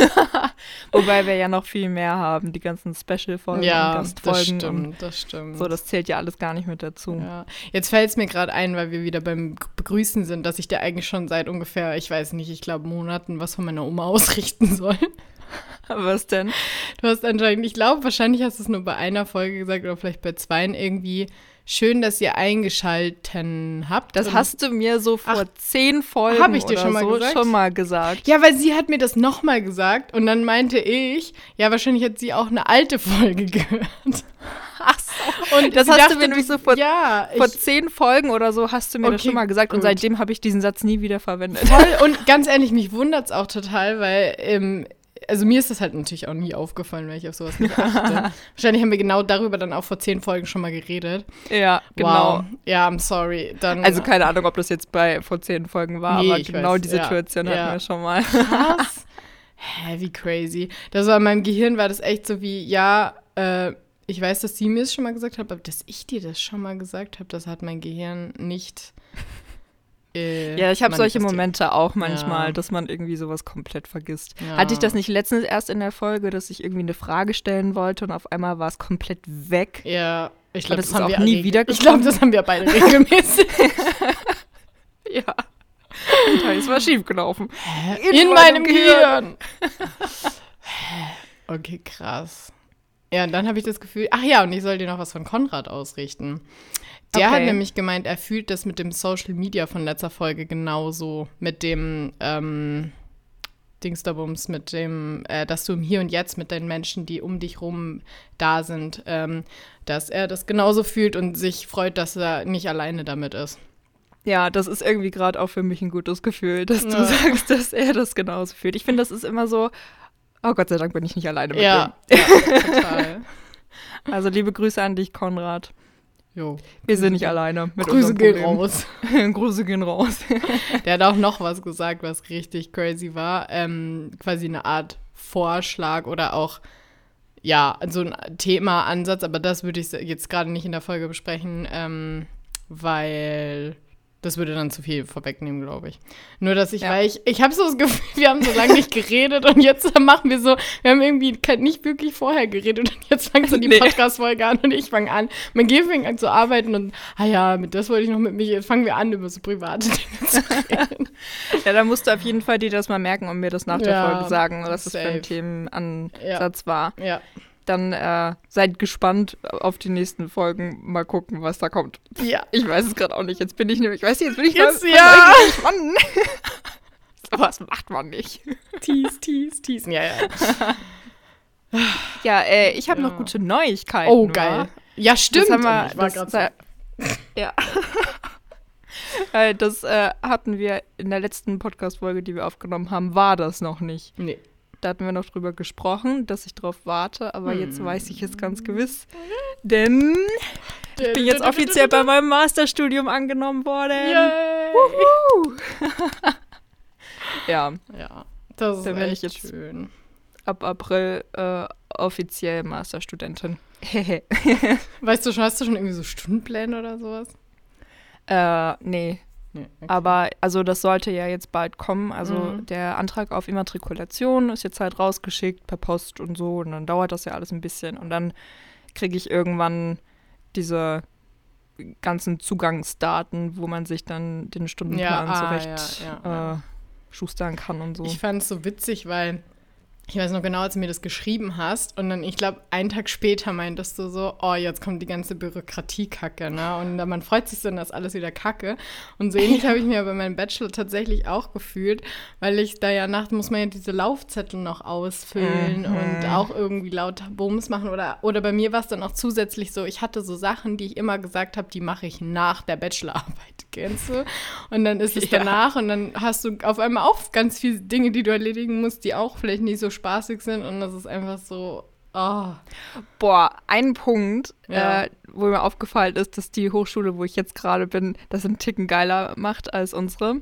Wobei wir ja noch viel mehr haben, die ganzen Special-Folgen ja, und Gastfolgen. Das stimmt, das stimmt. So, das zählt ja alles gar nicht mit dazu. Ja. Jetzt fällt es mir gerade ein, weil wir wieder beim Begrüßen sind, dass ich dir eigentlich schon seit ungefähr, ich weiß nicht, ich glaube Monaten was von meiner Oma ausrichten soll. Was denn? Du hast anscheinend, ich glaube, wahrscheinlich hast du es nur bei einer Folge gesagt oder vielleicht bei zweien irgendwie. Schön, dass ihr eingeschalten habt. Das Und- hast du mir so vor Ach, zehn Folgen hab ich dir oder schon mal so gesagt? schon mal gesagt. Ja, weil sie hat mir das nochmal gesagt und dann meinte ich, ja, wahrscheinlich hat sie auch eine alte Folge gehört. Ach so. Und Das hast du dachte, mir nämlich so vor, ja, vor ich, zehn Folgen oder so hast du mir das Okay, schon mal gesagt und gut. seitdem habe ich diesen Satz nie wieder verwendet. voll. Und ganz ehrlich, mich wundert es auch total, weil, ähm, also mir ist das halt natürlich auch nie aufgefallen, weil ich auf sowas nicht achte. Wahrscheinlich haben wir genau darüber dann auch vor zehn Folgen schon mal geredet. Ja, genau. Wow. Ja, I'm sorry. Dann, Also keine Ahnung, ob das jetzt bei vor zehn Folgen war, Nee, aber genau weiß, die ja, Situation ja. hatten wir schon mal. Krass. Hä, wie crazy. Das war in meinem Gehirn, war das echt so wie, ja, äh, ich weiß, dass sie mir es schon mal gesagt hat, aber dass ich dir das schon mal gesagt habe, das hat mein Gehirn nicht. Äh, Ja, ich habe solche. Momente auch manchmal, Ja. dass man irgendwie sowas komplett vergisst. Ja. Hatte ich das nicht letztens erst in der Folge, dass ich irgendwie eine Frage stellen wollte und auf einmal war es komplett weg? Ja, ich glaube, das das, ist haben auch wir nie wiedergekommen. Ich glaube, das haben wir beide regelmäßig. Ja. Und da ist was schiefgelaufen. In, meinem Gehirn. okay, krass. Ja, und dann habe ich das Gefühl, ach ja, und ich soll dir noch was von Konrad ausrichten. Der Okay. hat nämlich gemeint, er fühlt das mit dem Social Media von letzter Folge genauso. Mit dem ähm, Dingsterbums, mit dem, äh, dass du im Hier und Jetzt mit den Menschen, die um dich rum da sind, ähm, dass er das genauso fühlt und sich freut, dass er nicht alleine damit ist. Ja, das ist irgendwie gerade auch für mich ein gutes Gefühl, dass du Ja. sagst, dass er das genauso fühlt. Ich finde, das ist immer so, oh Gott sei Dank bin ich nicht alleine mit Ja, ja total. dem. Also liebe Grüße an dich, Konrad. Jo. Wir sind nicht alleine mit Grüße gehen Problem. raus. Grüße gehen raus. Der hat auch noch was gesagt, was richtig crazy war. Ähm, quasi eine Art Vorschlag oder auch, ja, so ein Thema-Ansatz, aber das würde ich jetzt gerade nicht in der Folge besprechen, ähm, weil das würde dann zu viel vorwegnehmen, glaube ich. Nur, dass ich, Ja. weil ich, ich habe so das Gefühl, wir haben so lange nicht geredet und jetzt machen wir so, wir haben irgendwie nicht wirklich vorher geredet und jetzt fängt so die Nee. Podcast-Folge an und ich fange an. Mein Gehirn fängt an zu arbeiten und, ah ja, mit das wollte ich noch mit mir, jetzt fangen wir an, über so private Dinge zu reden. Ja, da musst du auf jeden Fall dir das mal merken und mir das nach der Ja, Folge sagen, was das für ein Themenansatz war. Ja. Dann äh, seid gespannt auf die nästen Folgen. Mal gucken, was da kommt. Ja. Ich weiß es gerade auch nicht. Jetzt bin ich nämlich, weißt du, jetzt bin ich Jetzt, neu- ja. Mann. Was macht man nicht? Tease, tease, tease. Ja, ja. Ja, äh, ich habe Ja. noch gute Neuigkeiten. Oh, geil. Ja, stimmt. Das haben wir, war das, grad da, ja. Äh, das äh, hatten wir in der letzten Podcast-Folge, die wir aufgenommen haben, war das noch nicht. nee. Da hatten wir noch drüber gesprochen, dass ich drauf warte, aber Hm. jetzt weiß ich es ganz gewiss. Denn ich bin jetzt offiziell bei meinem Masterstudium angenommen worden. Yay. Ja, Ja, das ist Dann ich jetzt- schön. ab April äh, offiziell Masterstudentin. Weißt du schon, hast du schon irgendwie so Stundenpläne oder sowas? äh, nee, Nee, okay. Aber also das sollte ja jetzt bald kommen. Also Mhm. der Antrag auf Immatrikulation ist jetzt halt rausgeschickt per Post und so. Und dann dauert das ja alles ein bisschen. Und dann kriege ich irgendwann diese ganzen Zugangsdaten, wo man sich dann den Stundenplan Ja, ah, zurecht ja, ja, ja. Äh, schustern kann und so. Ich fand es so witzig, weil ich weiß noch genau, als du mir das geschrieben hast und dann, ich glaube, einen Tag später meintest du so, oh, jetzt kommt die ganze Bürokratie-Kacke, ne? Und dann, man freut sich so, dass alles wieder Kacke. Und so ähnlich habe ich mir bei meinem Bachelor tatsächlich auch gefühlt, weil ich da ja nachts muss man ja diese Laufzettel noch ausfüllen Mhm. und auch irgendwie laut Bums machen oder, oder bei mir war es dann auch zusätzlich so, ich hatte so Sachen, die ich immer gesagt habe, die mache ich nach der Bachelorarbeit, kennst du? Und dann ist es Ja. danach und dann hast du auf einmal auch ganz viele Dinge, die du erledigen musst, die auch vielleicht nicht so spaßig sind und das ist einfach so, oh. Boah, ein Punkt, Ja. äh, wo mir aufgefallen ist, dass die Hochschule, wo ich jetzt gerade bin, das einen Ticken geiler macht als unsere.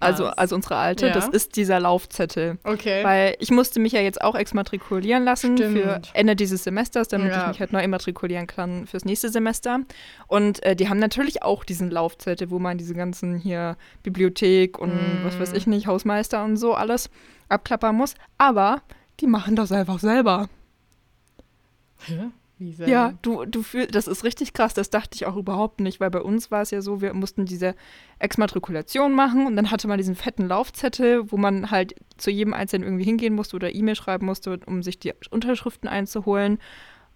Also, also unsere alte. Ja. Das ist dieser Laufzettel. Okay. Weil ich musste mich ja jetzt auch exmatrikulieren lassen für Stimmt. Ende dieses Semesters, damit Ja. ich mich halt neu immatrikulieren kann fürs nächste Semester. Und äh, die haben natürlich auch diesen Laufzettel, wo man diese ganzen hier Bibliothek und Mm. was weiß ich nicht, Hausmeister und so alles abklappern muss. Aber die machen das einfach selber. Hä? Sehr? Ja, du, du fühl, das ist richtig krass, das dachte ich auch überhaupt nicht, weil bei uns war es ja so, wir mussten diese Exmatrikulation machen und dann hatte man diesen fetten Laufzettel, wo man halt zu jedem Einzelnen irgendwie hingehen musste oder E-Mail schreiben musste, um sich die Unterschriften einzuholen.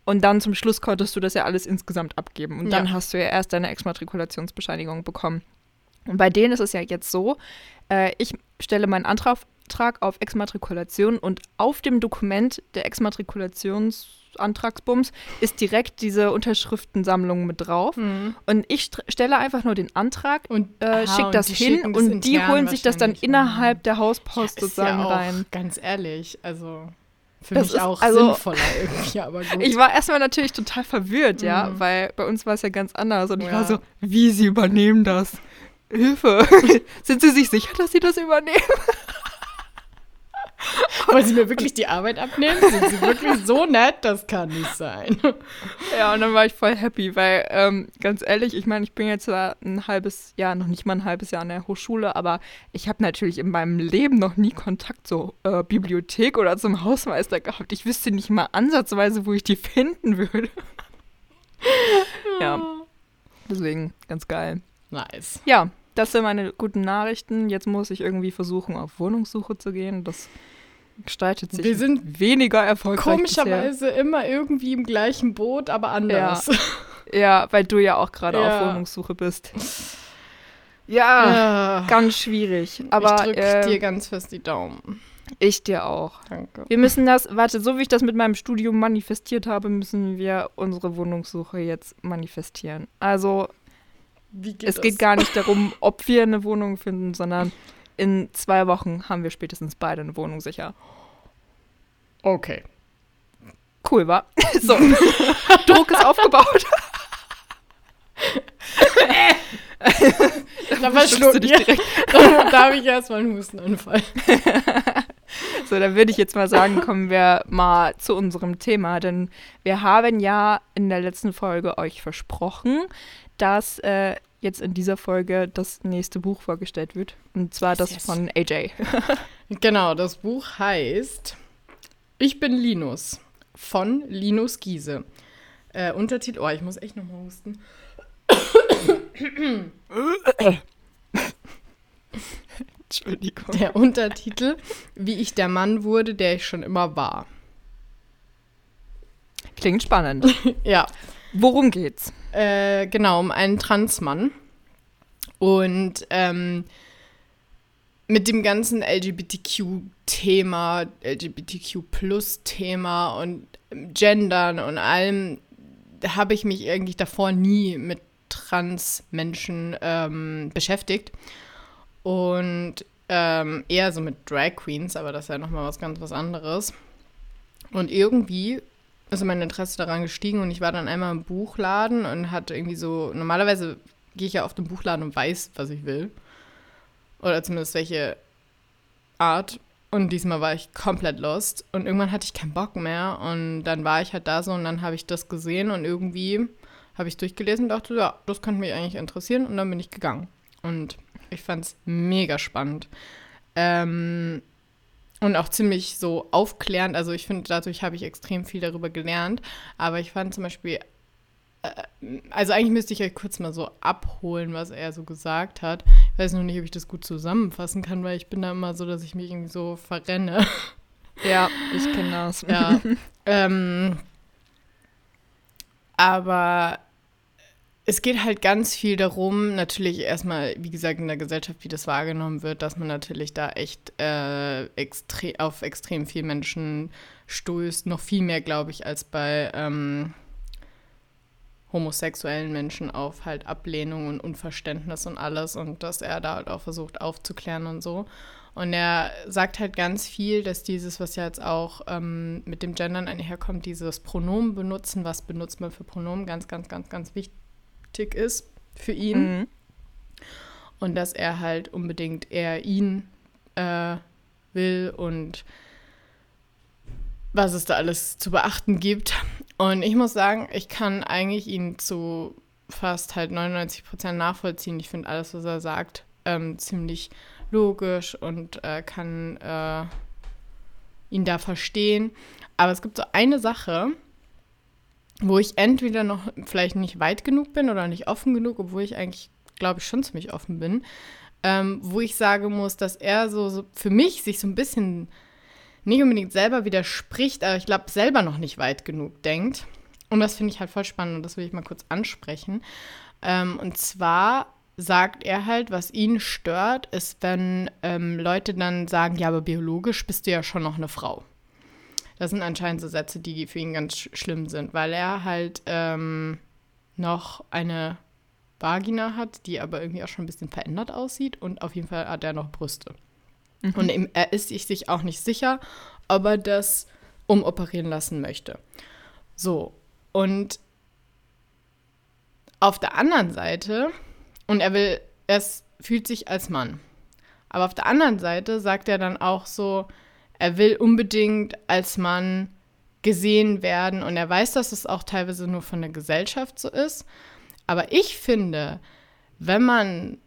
Und dann zum Schluss konntest du das ja alles insgesamt abgeben. Und dann Ja. hast du ja erst deine Exmatrikulationsbescheinigung bekommen. Und bei denen ist es ja jetzt so, äh, ich stelle meinen Antrag Antrag auf Exmatrikulation und auf dem Dokument der Exmatrikulationsantragsbums ist direkt diese Unterschriftensammlung mit drauf. Mhm. Und ich st- stelle einfach nur den Antrag, Und äh, aha, schicke und das die hin das und die holen sich das dann wahrscheinlich. innerhalb der Ja, Hauspost ist sozusagen ja auch, rein. Ganz ehrlich, also für Das mich ist auch also- sinnvoller irgendwie, aber gut. Ich war erstmal natürlich total verwirrt, ja, Mhm. weil bei uns war es ja ganz anders. Und ich Ja. war so, wie sie übernehmen das? Hilfe. Sind Sie sich sicher, dass Sie das übernehmen? Wollen Sie mir wirklich die Arbeit abnehmen? Sind Sie wirklich so nett? Das kann nicht sein. Ja, und dann war ich voll happy, weil ähm, ganz ehrlich, ich meine, ich bin jetzt zwar ein halbes Jahr, noch nicht mal ein halbes Jahr an der Hochschule, aber ich habe natürlich in meinem Leben noch nie Kontakt zur äh, Bibliothek oder zum Hausmeister gehabt. Ich wüsste nicht mal ansatzweise, wo ich die finden würde. ja, deswegen ganz geil. Nice. Ja, das sind meine guten Nachrichten. Jetzt muss ich irgendwie versuchen, auf Wohnungssuche zu gehen. Das gestaltet sich Wir sind weniger erfolgreich bisher. Komischerweise immer irgendwie im gleichen Boot, aber anders. Ja, weil du ja auch gerade Ja. auf Wohnungssuche bist. Ja, Ja. ganz schwierig. Aber ich drücke äh, dir ganz fest die Daumen. ich dir auch. Danke. Wir müssen das, warte, so wie ich das mit meinem Studium manifestiert habe, müssen wir unsere Wohnungssuche jetzt manifestieren. Also es das? geht gar nicht darum, ob wir eine Wohnung finden, sondern in zwei Wochen haben wir spätestens beide eine Wohnung sicher. Okay. Cool, war. So, Druck ist aufgebaut. Da verschluckst du dich direkt. da habe ich erstmal einen Hustenanfall. So, dann würde ich jetzt mal sagen, kommen wir mal zu unserem Thema, denn wir haben ja in der letzten Folge euch versprochen, dass äh, jetzt in dieser Folge das nächste Buch vorgestellt wird. Und zwar das Yes. von AJ. Genau, das Buch heißt Ich bin Linus von Linus Giese. Äh, Untertitel, oh, ich muss echt nochmal husten. Entschuldigung. Der Untertitel, wie ich der Mann wurde, der ich schon immer war. Klingt spannend. Ja, Worum geht's? äh, genau, um einen Transmann. Und ähm, mit dem ganzen LGBTQ-Thema, LGBTQ-Plus-Thema und Gendern und allem habe ich mich eigentlich davor nie mit Trans-Menschen ähm, beschäftigt. Und ähm, eher so mit Drag Queens, aber das ist ja nochmal was ganz was anderes. Und irgendwie ist mein Interesse daran gestiegen und ich war dann einmal im Buchladen und hatte irgendwie so, normalerweise gehe ich ja auf den Buchladen und weiß, was ich will. Oder zumindest welche Art. Und diesmal war ich komplett lost. Und irgendwann hatte ich keinen Bock mehr. Und dann war ich halt da so und dann habe ich das gesehen und irgendwie habe ich durchgelesen und dachte, ja, das könnte mich eigentlich interessieren. Und dann bin ich gegangen. Und ich fand es mega spannend. Ähm, und auch ziemlich so aufklärend. Also ich finde, dadurch habe ich extrem viel darüber gelernt. Aber ich fand zum Beispiel, äh, also eigentlich müsste ich euch kurz mal so abholen, was er so gesagt hat. Ich weiß noch nicht, ob ich das gut zusammenfassen kann, weil ich bin da immer so, dass ich mich irgendwie so verrenne. Ja, ich kenne das. Ja. ähm, aber es geht halt ganz viel darum, natürlich erstmal, wie gesagt, in der Gesellschaft, wie das wahrgenommen wird, dass man natürlich da echt äh, extre auf extrem viele Menschen stößt. Noch viel mehr, glaube ich, als bei ähm, homosexuellen Menschen auf halt Ablehnung und Unverständnis und alles und dass er da halt auch versucht aufzuklären und so. Und er sagt halt ganz viel, dass dieses, was ja jetzt auch ähm, mit dem Gendern einherkommt, dieses Pronomen benutzen, was benutzt man für Pronomen, ganz, ganz, ganz, ganz wichtig ist für ihn. Mhm. Und dass er halt unbedingt eher ihn äh, will und was es da alles zu beachten gibt. Und ich muss sagen, ich kann eigentlich ihn zu fast halt 99 Prozent nachvollziehen. Ich finde alles, was er sagt, ähm, ziemlich logisch und äh, kann äh, ihn da verstehen. Aber es gibt so eine Sache, wo ich entweder noch vielleicht nicht weit genug bin oder nicht offen genug, obwohl ich eigentlich, glaube ich, schon ziemlich offen bin, ähm, wo ich sagen muss, dass er so, so für mich sich so ein bisschen nicht unbedingt selber widerspricht, aber ich glaube, selber noch nicht weit genug denkt. Und das finde ich halt voll spannend und das will ich mal kurz ansprechen. Ähm, und zwar sagt er halt, was ihn stört, ist, wenn ähm, Leute dann sagen, ja, aber biologisch bist du ja schon noch eine Frau. Das sind anscheinend so Sätze, die für ihn ganz sch schlimm sind, weil er halt ähm, noch eine Vagina hat, die aber irgendwie auch schon ein bisschen verändert aussieht und auf jeden Fall hat er noch Brüste. Mhm. Und er ist sich auch nicht sicher, ob er das umoperieren lassen möchte. So, und auf der anderen Seite und er will, es fühlt sich als Mann. Aber auf der anderen Seite sagt er dann auch so, er will unbedingt als Mann gesehen werden und er weiß, dass es auch teilweise nur von der Gesellschaft so ist. Aber ich finde, wenn man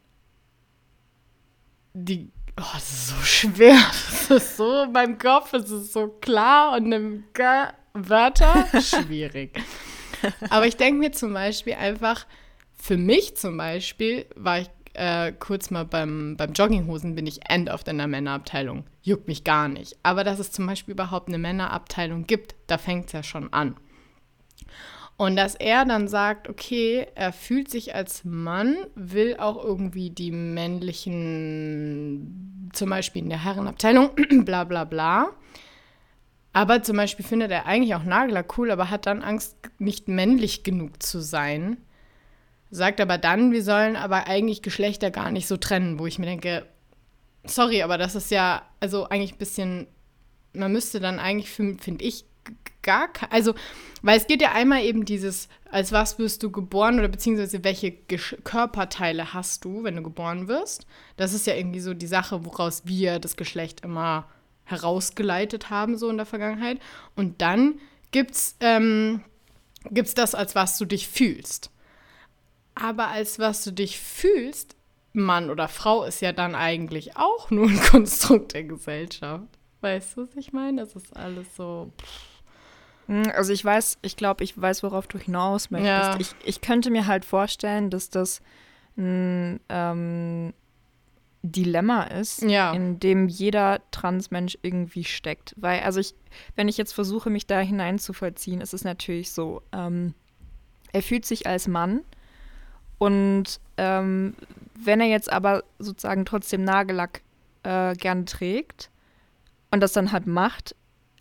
die, oh, das ist so schwer, das ist so in meinem Kopf, es ist so klar und im Wörter schwierig. Aber ich denke mir zum Beispiel einfach, für mich zum Beispiel war ich äh, kurz mal beim, beim Jogginghosen, bin ich End auf der Männerabteilung. Juckt mich gar nicht. Aber dass es zum Beispiel überhaupt eine Männerabteilung gibt, da fängt es ja schon an. Und dass er dann sagt, okay, er fühlt sich als Mann, will auch irgendwie die männlichen, zum Beispiel in der Herrenabteilung, bla bla bla. Aber zum Beispiel findet er eigentlich auch Nagler cool, aber hat dann Angst, nicht männlich genug zu sein sagt aber dann, wir sollen aber eigentlich Geschlechter gar nicht so trennen, wo ich mir denke, sorry, aber das ist ja also eigentlich ein bisschen, man müsste dann eigentlich, finde ich, gar kein, also, weil es geht ja einmal eben dieses, als was wirst du geboren oder beziehungsweise welche Gesch Körperteile hast du, wenn du geboren wirst. Das ist ja irgendwie so die Sache, woraus wir das Geschlecht immer herausgeleitet haben, so in der Vergangenheit. Und dann gibt's, ähm, gibt's das, als was du dich fühlst. Aber als was du dich fühlst, Mann oder Frau, ist ja dann eigentlich auch nur ein Konstrukt der Gesellschaft. Weißt du, was ich meine? Das ist alles so. Hm, also ich weiß, ich glaube, ich weiß, worauf du hinaus möchtest. Ja. Ich, ich könnte mir halt vorstellen, dass das ein ähm, Dilemma ist, ja. in dem jeder Transmensch irgendwie steckt. Weil, also ich, wenn ich jetzt versuche, mich da hineinzuvollziehen, ist es natürlich so, ähm, er fühlt sich als Mann, und ähm, wenn er jetzt aber sozusagen trotzdem Nagellack äh, gerne trägt und das dann halt macht,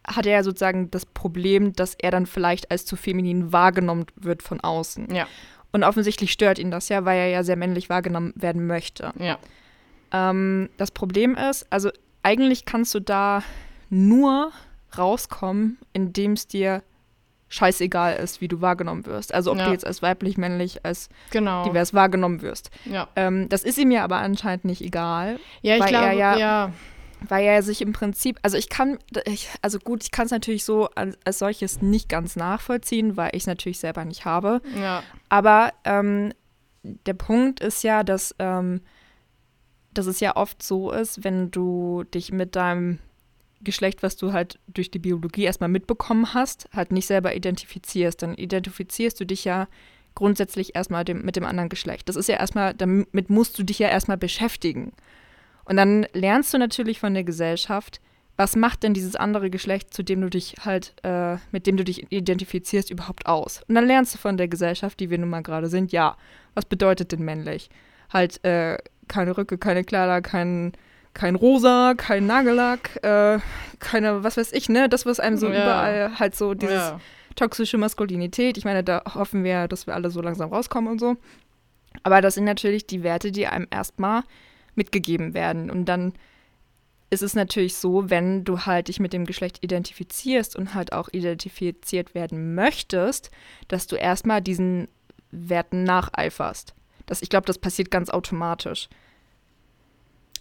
hat er ja sozusagen das Problem, dass er dann vielleicht als zu feminin wahrgenommen wird von außen. Ja. Und offensichtlich stört ihn das ja, weil er ja sehr männlich wahrgenommen werden möchte. Ja. Ähm, das Problem ist, also eigentlich kannst du da nur rauskommen, indem es dir scheißegal ist, wie du wahrgenommen wirst. Also ob ja. du jetzt als weiblich, männlich, als genau. divers wahrgenommen wirst. Ja. Ähm, das ist ihm ja aber anscheinend nicht egal. Ja, ich weil glaube, er ja, ja. Weil er sich im Prinzip, also ich kann, ich, also gut, ich kann es natürlich so als, als, solches nicht ganz nachvollziehen, weil ich es natürlich selber nicht habe. Ja. Aber ähm, der Punkt ist ja, dass, ähm, dass es ja oft so ist, wenn du dich mit deinem Geschlecht, was du halt durch die Biologie erstmal mitbekommen hast, halt nicht selber identifizierst, dann identifizierst du dich ja grundsätzlich erstmal dem, mit dem anderen Geschlecht. Das ist ja erstmal, damit musst du dich ja erstmal beschäftigen. Und dann lernst du natürlich von der Gesellschaft, was macht denn dieses andere Geschlecht, zu dem du dich halt, äh, mit dem du dich identifizierst, überhaupt aus? Und dann lernst du von der Gesellschaft, die wir nun mal gerade sind, ja, was bedeutet denn männlich? Halt, äh, keine Rücke, keine Kleider, kein, kein Rosa, kein Nagellack, äh, keine, was weiß ich, ne? Das, was einem so Ja. überall halt so dieses Ja. toxische Maskulinität. Ich meine, da hoffen wir, dass wir alle so langsam rauskommen und so. Aber das sind natürlich die Werte, die einem erstmal mitgegeben werden. Und dann ist es natürlich so, wenn du halt dich mit dem Geschlecht identifizierst und halt auch identifiziert werden möchtest, dass du erstmal diesen Werten nacheiferst. Das, ich glaube, das passiert ganz automatisch.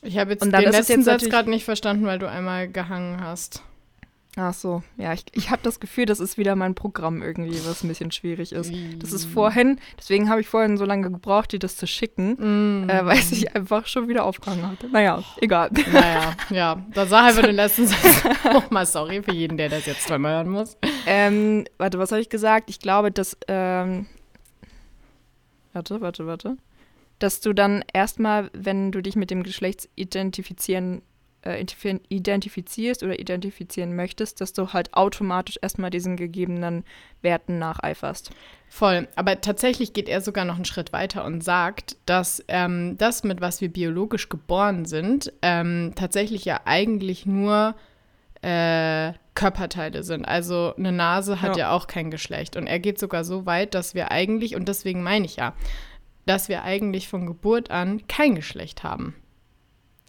Ich habe jetzt den letzten jetzt Satz gerade nicht verstanden, weil du einmal gehangen hast. Ach so, ja, ich, ich habe das Gefühl, das ist wieder mein Programm irgendwie, was ein bisschen schwierig ist. Das ist vorhin, deswegen habe ich vorhin so lange gebraucht, dir das zu schicken, Mm. äh, weil es sich einfach schon wieder aufgehangen hatte. Naja, egal. Naja, ja. Da sag einfach den letzten Satz nochmal sorry für jeden, der das jetzt zweimal hören muss. Ähm, warte, was habe ich gesagt? Ich glaube, dass, ähm, warte, warte, warte. Dass du dann erstmal, wenn du dich mit dem Geschlecht identifizieren, äh, identifi- identifizierst oder identifizieren möchtest, dass du halt automatisch erstmal diesen gegebenen Werten nacheiferst. Voll. Aber tatsächlich geht er sogar noch einen Schritt weiter und sagt, dass ähm, das, mit was wir biologisch geboren sind, ähm, tatsächlich ja eigentlich nur äh, Körperteile sind. Also eine Nase hat ja. Ja. auch kein Geschlecht. Und er geht sogar so weit, dass wir eigentlich, und deswegen meine ich ja, dass wir eigentlich von Geburt an kein Geschlecht haben.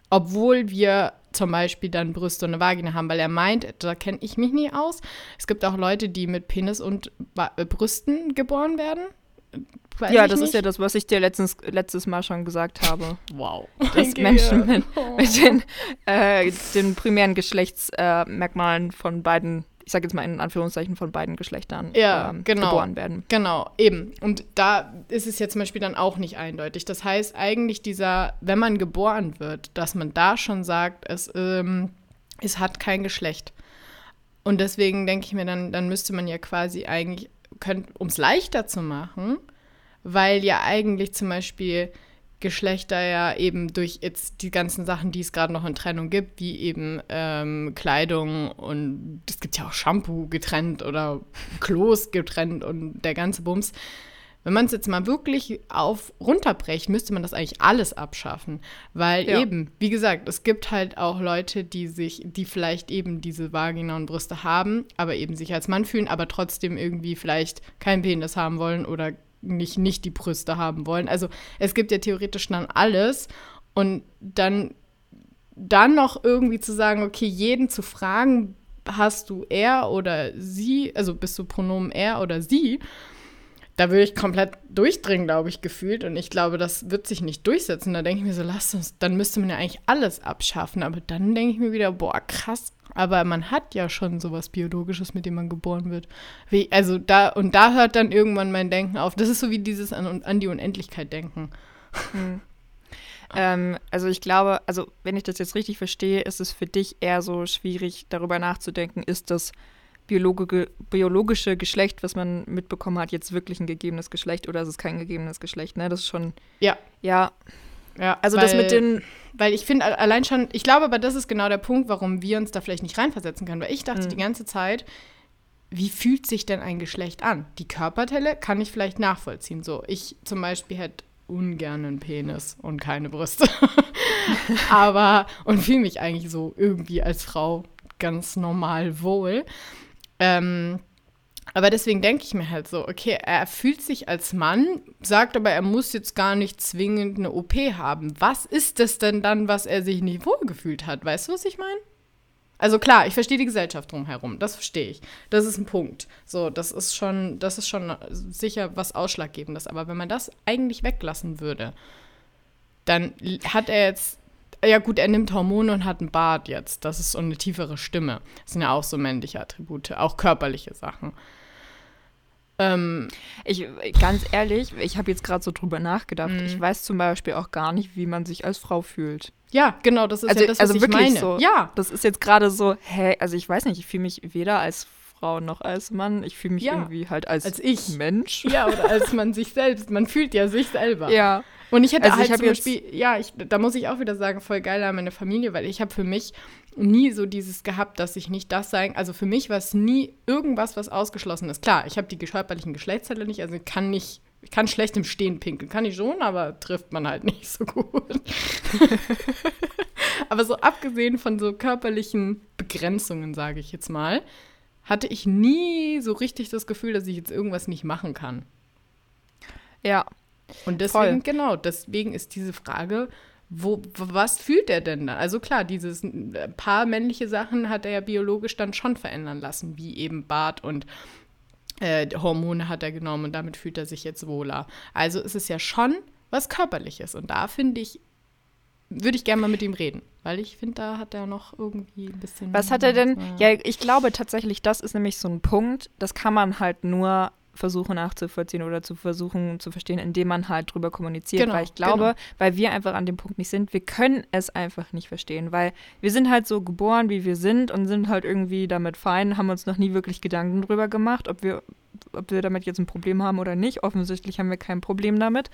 Obwohl wir zum Beispiel dann Brüste und eine Vagina haben, weil er meint, da kenne ich mich nie aus. Es gibt auch Leute, die mit Penis und äh, Brüsten geboren werden. Weiß ja, das nicht. ist ja das, was ich dir letztens, letztes Mal schon gesagt habe. Wow. Dass Menschen mit, mit den, äh, den primären Geschlechtsmerkmalen äh, von beiden, ich sage jetzt mal in Anführungszeichen von beiden Geschlechtern Ja, ähm, genau. geboren werden. Genau, eben. Und da ist es jetzt zum Beispiel dann auch nicht eindeutig. Das heißt eigentlich dieser, wenn man geboren wird, dass man da schon sagt, es, ähm, es hat kein Geschlecht. Und deswegen denke ich mir, dann, dann müsste man ja quasi eigentlich, um es leichter zu machen, weil ja eigentlich zum Beispiel Geschlechter ja eben durch jetzt die ganzen Sachen, die es gerade noch in Trennung gibt, wie eben ähm, Kleidung und es gibt ja auch Shampoo getrennt oder Klos getrennt und der ganze Bums. Wenn man es jetzt mal wirklich auf runterbrecht, müsste man das eigentlich alles abschaffen. Weil Ja. eben, wie gesagt, es gibt halt auch Leute, die sich, die vielleicht eben diese Vagina und Brüste haben, aber eben sich als Mann fühlen, aber trotzdem irgendwie vielleicht keinen Penis haben wollen oder nicht, nicht die Brüste haben wollen. Also es gibt ja theoretisch dann alles. Und dann, dann noch irgendwie zu sagen, okay, jeden zu fragen, hast du er oder sie, also bist du Pronomen er oder sie, da würde ich komplett durchdringen, glaube ich, gefühlt. Und ich glaube, das wird sich nicht durchsetzen. Da denke ich mir so, lass uns, dann müsste man ja eigentlich alles abschaffen. Aber dann denke ich mir wieder, boah, krass. Aber man hat ja schon sowas Biologisches, mit dem man geboren wird. Wie, also da, und da hört dann irgendwann mein Denken auf. Das ist so wie dieses an, an die Unendlichkeit denken. Ähm, also ich glaube, also wenn ich das jetzt richtig verstehe, ist es für dich eher so schwierig, darüber nachzudenken, ist das biologische, biologische Geschlecht, was man mitbekommen hat, jetzt wirklich ein gegebenes Geschlecht oder ist es kein gegebenes Geschlecht? Ne? Das ist schon. Ja. Ja, Ja, also das mit den. Weil ich finde allein schon, ich glaube aber, das ist genau der Punkt, warum wir uns da vielleicht nicht reinversetzen können. Weil ich dachte Mhm. die ganze Zeit, wie fühlt sich denn ein Geschlecht an? Die Körperteile kann ich vielleicht nachvollziehen. So, ich zum Beispiel hätte ungern einen Penis und keine Brüste. aber, und fühle mich eigentlich so irgendwie als Frau ganz normal wohl. Ähm, aber deswegen denke ich mir halt so, okay, er fühlt sich als Mann, sagt aber, er muss jetzt gar nicht zwingend eine OP haben. Was ist es denn dann, was er sich nicht wohlgefühlt hat? Weißt du, was ich meine? Also klar, ich verstehe die Gesellschaft drumherum, das verstehe ich. Das ist ein Punkt. So, das ist schon, das ist schon sicher was Ausschlaggebendes. Aber wenn man das eigentlich weglassen würde, dann hat er jetzt, ja gut, er nimmt Hormone und hat einen Bart jetzt. Das ist so eine tiefere Stimme. Das sind ja auch so männliche Attribute, auch körperliche Sachen. Ähm, Ich, ganz ehrlich, ich habe jetzt gerade so drüber nachgedacht. Mhm. Ich weiß zum Beispiel auch gar nicht, wie man sich als Frau fühlt. ja, genau, das ist Also, ja das, was also ich wirklich meine. so. Ja, Das ist jetzt gerade so, hä, also ich weiß nicht, ich fühle mich weder als Frau Frau noch als Mann. Ich fühle mich Ja, irgendwie halt als, als ich. Mensch. Ja, oder als man sich selbst, man fühlt ja sich selber. Ja. Und ich hätte Also halt ich zum Beispiel, ja, ich, da muss ich auch wieder sagen, voll geil an meine Familie, weil ich habe für mich nie so dieses gehabt, dass ich nicht das sein, also für mich war es nie irgendwas, was ausgeschlossen ist. Klar, ich habe die körperlichen Geschlechtsteile nicht, also ich kann nicht, ich kann schlecht im Stehen pinkeln, kann ich schon, aber trifft man halt nicht so gut. aber so abgesehen von so körperlichen Begrenzungen, sage ich jetzt mal, hatte ich nie so richtig das Gefühl, dass ich jetzt irgendwas nicht machen kann. Ja. Und deswegen, Voll. genau, deswegen ist diese Frage, wo, was fühlt er denn da? Also klar, dieses äh, paar männliche Sachen hat er ja biologisch dann schon verändern lassen, wie eben Bart und äh, Hormone hat er genommen und damit fühlt er sich jetzt wohler. Also ist es ja schon was Körperliches und da finde ich, würde ich gerne mal mit ihm reden, weil ich finde, da hat er noch irgendwie ein bisschen. Was hat er denn? Ja, ich glaube tatsächlich, das ist nämlich so ein Punkt, das kann man halt nur versuchen nachzuvollziehen oder zu versuchen zu verstehen, indem man halt drüber kommuniziert. Genau, weil ich glaube, genau. weil wir einfach an dem Punkt nicht sind, wir können es einfach nicht verstehen, weil wir sind halt so geboren, wie wir sind und sind halt irgendwie damit fein, haben uns noch nie wirklich Gedanken drüber gemacht, ob wir, ob wir damit jetzt ein Problem haben oder nicht. Offensichtlich haben wir kein Problem damit.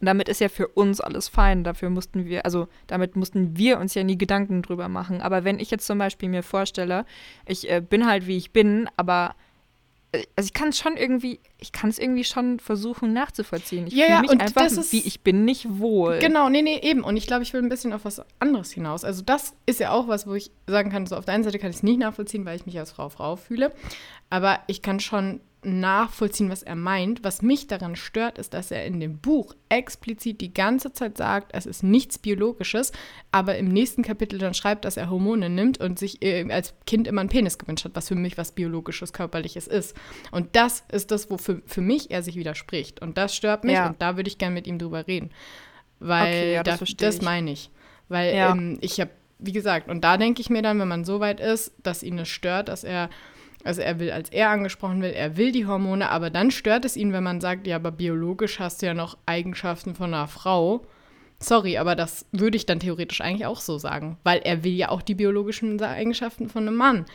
Und damit ist ja für uns alles fein. Dafür mussten wir, also damit mussten wir uns ja nie Gedanken drüber machen. Aber wenn ich jetzt zum Beispiel mir vorstelle, ich äh, bin halt wie ich bin, aber äh, also ich kann es schon irgendwie, ich kann es irgendwie schon versuchen nachzuvollziehen. Ich Ja, fühle ja, mich und einfach, ist- wie ich bin, nicht wohl. Genau, nee, nee, eben. Und ich glaube, ich will ein bisschen auf was anderes hinaus. Also das ist ja auch was, wo ich sagen kann, so auf der einen Seite kann ich es nicht nachvollziehen, weil ich mich als Frau Frau fühle. Aber ich kann schon nachvollziehen, was er meint. Was mich daran stört, ist, dass er in dem Buch explizit die ganze Zeit sagt, es ist nichts Biologisches, aber im nächsten Kapitel dann schreibt, dass er Hormone nimmt und sich äh, als Kind immer einen Penis gewünscht hat, was für mich was Biologisches, Körperliches ist. Und das ist das, wo für, für mich er sich widerspricht. Und das stört mich Ja. und da würde ich gerne mit ihm drüber reden. Weil Okay, ja, das da- das meine ich. Weil Ja. ähm, ich habe, wie gesagt, und da denke ich mir dann, wenn man so weit ist, dass ihn es stört, dass er, also er will, als er angesprochen will, er will die Hormone, aber dann stört es ihn, wenn man sagt, ja, aber biologisch hast du ja noch Eigenschaften von einer Frau. Sorry, aber das würde ich dann theoretisch eigentlich auch so sagen, weil er will ja auch die biologischen Eigenschaften von einem Mann.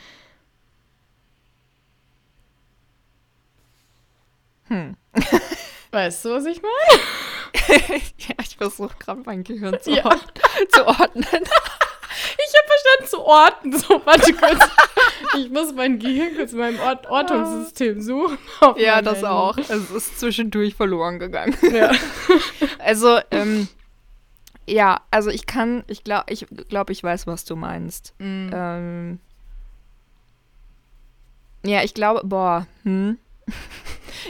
Hm. Weißt du, was ich meine? ja, ich versuche gerade mein Gehirn zu, Ja. ord zu ordnen. Ich habe verstanden zu orten. So, warte kurz. Ich muss mein Gehirn kurz in meinem Ort Ortungssystem suchen. Ja, das Handy. auch. Es ist zwischendurch verloren gegangen. Ja. Also, ähm, ja, also ich kann, ich glaube, ich glaube, ich weiß, was du meinst. Mm. Ähm, ja, ich glaube, boah, hm.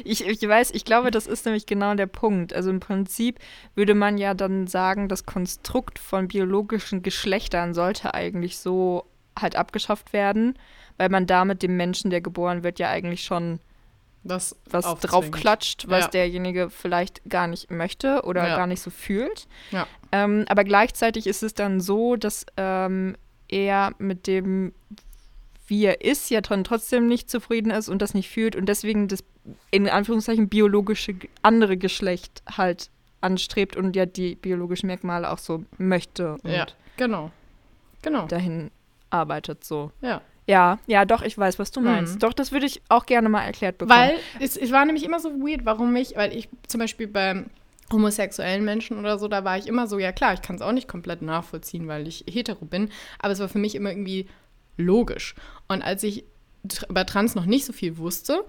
Ich, ich weiß, ich glaube, das ist nämlich genau der Punkt. Also im Prinzip würde man ja dann sagen, das Konstrukt von biologischen Geschlechtern sollte eigentlich so halt abgeschafft werden, weil man damit dem Menschen, der geboren wird, ja eigentlich schon Das was draufklatscht, was Ja. derjenige vielleicht gar nicht möchte oder Ja. gar nicht so fühlt. Ja. Ähm, aber gleichzeitig ist es dann so, dass ähm, er mit dem, wie er ist, ja dann trotzdem nicht zufrieden ist und das nicht fühlt und deswegen das in Anführungszeichen biologische andere Geschlecht halt anstrebt und ja die biologischen Merkmale auch so möchte und Ja, genau. Genau. dahin arbeitet so. Ja. Ja, ja, doch, ich weiß, was du meinst. Mhm. Doch, das würde ich auch gerne mal erklärt bekommen. Weil es, es war nämlich immer so weird, warum ich, weil ich zum Beispiel beim homosexuellen Menschen oder so, da war ich immer so, ja klar, ich kann es auch nicht komplett nachvollziehen, weil ich hetero bin, aber es war für mich immer irgendwie logisch. Und als ich über Trans noch nicht so viel wusste,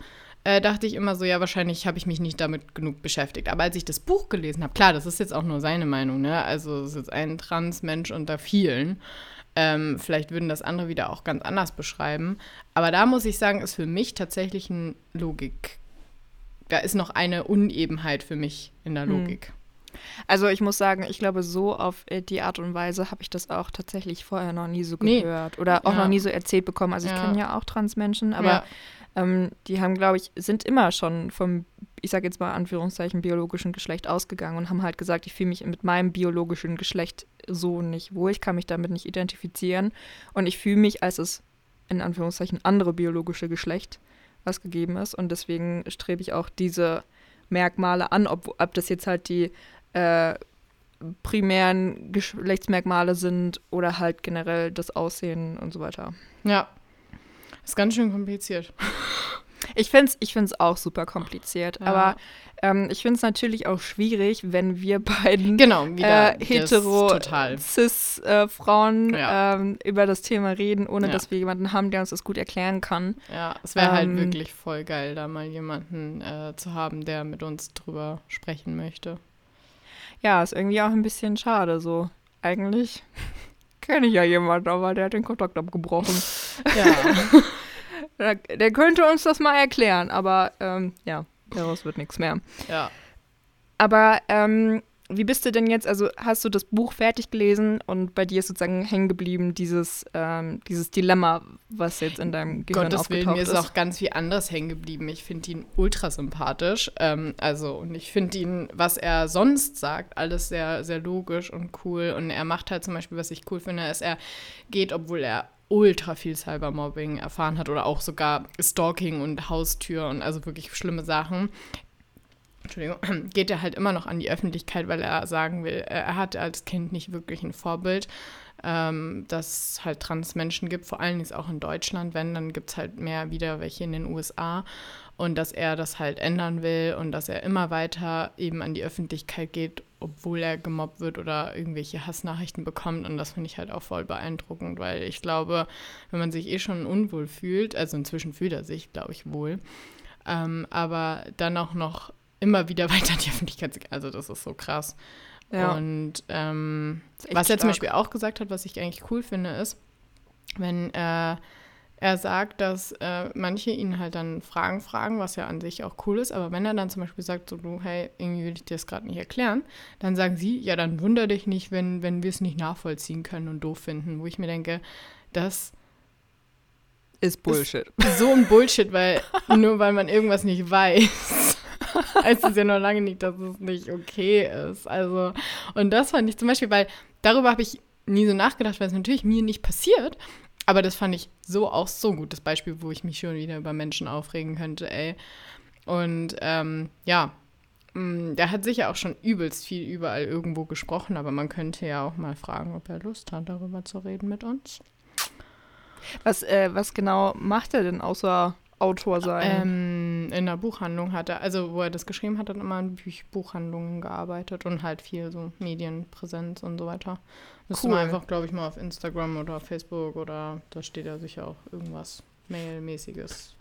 äh, dachte ich immer so, ja, wahrscheinlich habe ich mich nicht damit genug beschäftigt. Aber als ich das Buch gelesen habe, klar, das ist jetzt auch nur seine Meinung, ne? Also es ist jetzt ein Trans-Mensch unter vielen. Ähm, vielleicht würden das andere wieder auch ganz anders beschreiben. Aber da muss ich sagen, ist für mich tatsächlich eine Logik. Da ist noch eine Unebenheit für mich in der Hm. Logik. Also ich muss sagen, ich glaube, so auf äh, die Art und Weise habe ich das auch tatsächlich vorher noch nie so Nee. gehört oder auch Ja. noch nie so erzählt bekommen. Also ich Ja. kenne ja auch Transmenschen, aber ja, ähm, die haben, glaube ich, sind immer schon vom, ich sage jetzt mal Anführungszeichen, biologischen Geschlecht ausgegangen und haben halt gesagt, ich fühle mich mit meinem biologischen Geschlecht so nicht wohl, ich kann mich damit nicht identifizieren und ich fühle mich als es in Anführungszeichen andere biologische Geschlecht, was gegeben ist und deswegen strebe ich auch diese Merkmale an, ob, ob das jetzt halt die äh, primären Geschlechtsmerkmale sind oder halt generell das Aussehen und so weiter. ja. Ist ganz schön kompliziert. Ich finde es ich find's auch super kompliziert, Ja. aber ähm, ich finde es natürlich auch schwierig, wenn wir beiden Genau, äh, hetero cis äh, Frauen Ja. ähm, über das Thema reden, ohne Ja. dass wir jemanden haben, der uns das gut erklären kann. Ja, es wäre halt Ähm, wirklich voll geil, da mal jemanden äh, zu haben, der mit uns drüber sprechen möchte. Ja, ist irgendwie auch ein bisschen schade so. Eigentlich kenne ich ja jemanden, aber der hat den Kontakt abgebrochen. Ja. Der, der könnte uns das mal erklären, aber ähm, ja, daraus wird nichts mehr. ja. Aber ähm, wie bist du denn jetzt, also hast du das Buch fertig gelesen und bei dir ist sozusagen hängen geblieben dieses, ähm, dieses Dilemma, was jetzt in deinem Gehirn Gottes Willen, mir ist ist? auch ganz viel anderes hängen geblieben. Ich finde ihn ultra sympathisch. Ähm, also, und ich finde ihn, was er sonst sagt, alles sehr, sehr logisch und cool. Und er macht halt zum Beispiel, was ich cool finde, ist, er geht, obwohl er ultra viel Cybermobbing erfahren hat oder auch sogar Stalking und Haustür und also wirklich schlimme Sachen. Entschuldigung, geht er halt immer noch an die Öffentlichkeit, weil er sagen will, äh, er hatte als Kind nicht wirklich ein Vorbild, ähm, dass es halt Transmenschen gibt, vor allem ist auch in Deutschland, wenn, dann gibt es halt mehr wieder welche in den USA und dass er das halt ändern will und dass er immer weiter eben an die Öffentlichkeit geht, obwohl er gemobbt wird oder irgendwelche Hassnachrichten bekommt. Und das finde ich halt auch voll beeindruckend, weil ich glaube, wenn man sich eh schon unwohl fühlt, also inzwischen fühlt er sich, glaube ich, wohl, ähm, aber dann auch noch immer wieder weiter in die Öffentlichkeit zu gehen, also das ist so krass. Ja. Und ähm, was er zum. Beispiel auch gesagt hat, was ich eigentlich cool finde, ist, wenn äh, er sagt, dass äh, manche ihn halt dann Fragen fragen, was ja an sich auch cool ist, aber wenn er dann zum Beispiel sagt, so du, hey, irgendwie will ich dir das gerade nicht erklären, dann sagen sie, ja, dann wunder dich nicht, wenn, wenn wir es nicht nachvollziehen können und doof finden, wo ich mir denke, das ist Bullshit. ist so ein Bullshit, weil nur weil man irgendwas nicht weiß, heißt es ja noch lange nicht, dass es nicht okay ist. Also, und das fand ich zum Beispiel, weil darüber habe ich nie so nachgedacht, weil es natürlich mir nicht passiert. Aber das fand ich so auch so ein gutes Beispiel, wo ich mich schon wieder über Menschen aufregen könnte, ey. Und ähm, ja, mh, der hat sicher auch schon übelst viel überall irgendwo gesprochen, aber man könnte ja auch mal fragen, ob er Lust hat, darüber zu reden mit uns. Was, äh, was genau macht er denn außer Autor sein? Ähm, in der Buchhandlung hat er, also wo er das geschrieben hat, hat er immer in Büch Buchhandlungen gearbeitet und halt viel so Medienpräsenz und so weiter. Müsste man Cool. einfach, glaube ich, mal auf Instagram oder Facebook oder da steht ja sicher auch irgendwas Mail-mäßiges.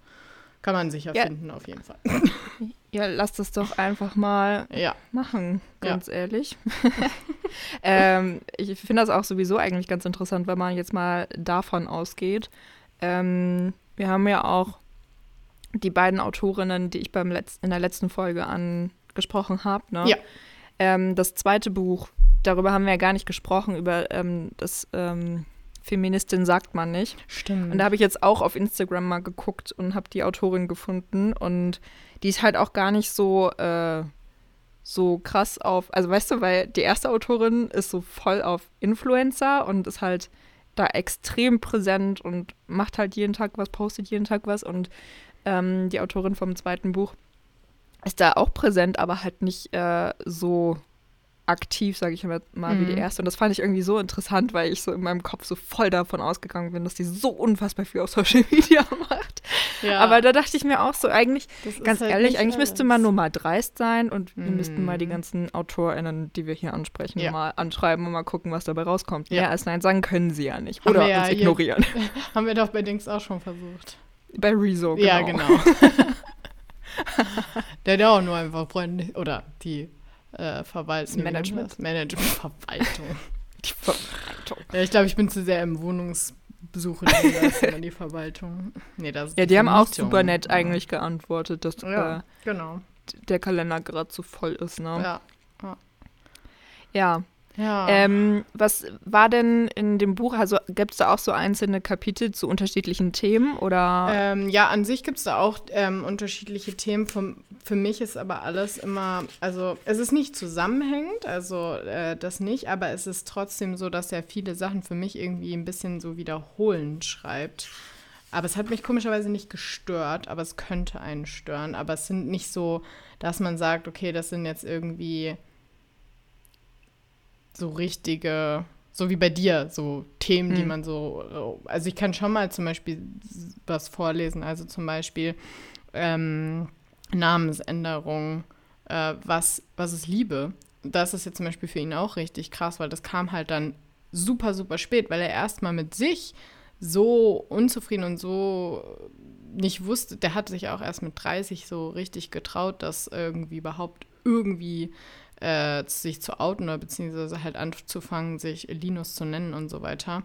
Kann man sicher Ja. finden, auf jeden Fall. ja, lass das doch einfach mal Ja, machen, ganz ehrlich. ähm, ich finde das auch sowieso eigentlich ganz interessant, wenn man jetzt mal davon ausgeht. Ähm, wir haben ja auch die beiden Autorinnen, die ich beim Letz in der letzten Folge angesprochen habe. Ne? Ja. Ähm, das zweite Buch, darüber haben wir ja gar nicht gesprochen, über ähm, das ähm, Feministin sagt man nicht. stimmt. Und da habe ich jetzt auch auf Instagram mal geguckt und habe die Autorin gefunden und die ist halt auch gar nicht so, äh, so krass auf, also weißt du, weil die erste Autorin ist so voll auf Influencer und ist halt da extrem präsent und macht halt jeden Tag was, postet jeden Tag was und ähm, die Autorin vom zweiten Buch ist da auch präsent, aber halt nicht äh, so aktiv, sage ich mal, mal wie die Mhm. erste. Und das fand ich irgendwie so interessant, weil ich so in meinem Kopf so voll davon ausgegangen bin, dass die so unfassbar viel auf Social Media macht. ja, Aber da dachte ich mir auch so, eigentlich, das ganz halt ehrlich, eigentlich müsste alles. man nur mal dreist sein und wir müssten mal die Mhm. ganzen AutorInnen, die wir hier ansprechen, Ja. mal anschreiben und mal gucken, was dabei rauskommt. Ja. Ja, als Nein sagen können sie ja nicht. Haben Oder ja uns ignorieren. Haben wir doch bei Dings auch schon versucht. Bei Rezo, genau. Ja, genau. Der hat ja auch nur einfach Freunde oder die äh, Verwaltung. Das Management. Management, Verwaltung. Die Verwaltung. ja, ich glaube, ich bin zu sehr im ist immer die Verwaltung. Nee, das Ja, die haben auch super nett eigentlich geantwortet, dass Ja, äh, genau. der Kalender gerade so voll ist, ne? Ja. Ja. Ja. Ähm, was war denn in dem Buch, also gibt es da auch so einzelne Kapitel zu unterschiedlichen Themen oder? Ähm, ja, an sich gibt es da auch ähm, unterschiedliche Themen. Vom, für mich ist aber alles immer, also es ist nicht zusammenhängend, also äh, das nicht, aber es ist trotzdem so, dass er viele Sachen für mich irgendwie ein bisschen so wiederholend schreibt. Aber es hat mich komischerweise nicht gestört, aber es könnte einen stören. Aber es sind nicht so, dass man sagt, okay, das sind jetzt irgendwie so richtige So wie bei dir, so Themen, die Hm. man so. Also ich kann schon mal zum Beispiel was vorlesen. Also zum Beispiel ähm, Namensänderung, äh, was, was ist Liebe? Das ist jetzt zum Beispiel für ihn auch richtig krass, weil das kam halt dann super, super spät, weil er erstmal mit sich so unzufrieden und so nicht wusste, der hat sich auch erst mit 30 so richtig getraut, das irgendwie überhaupt irgendwie äh, sich zu outen oder beziehungsweise halt anzufangen, sich Linus zu nennen und so weiter.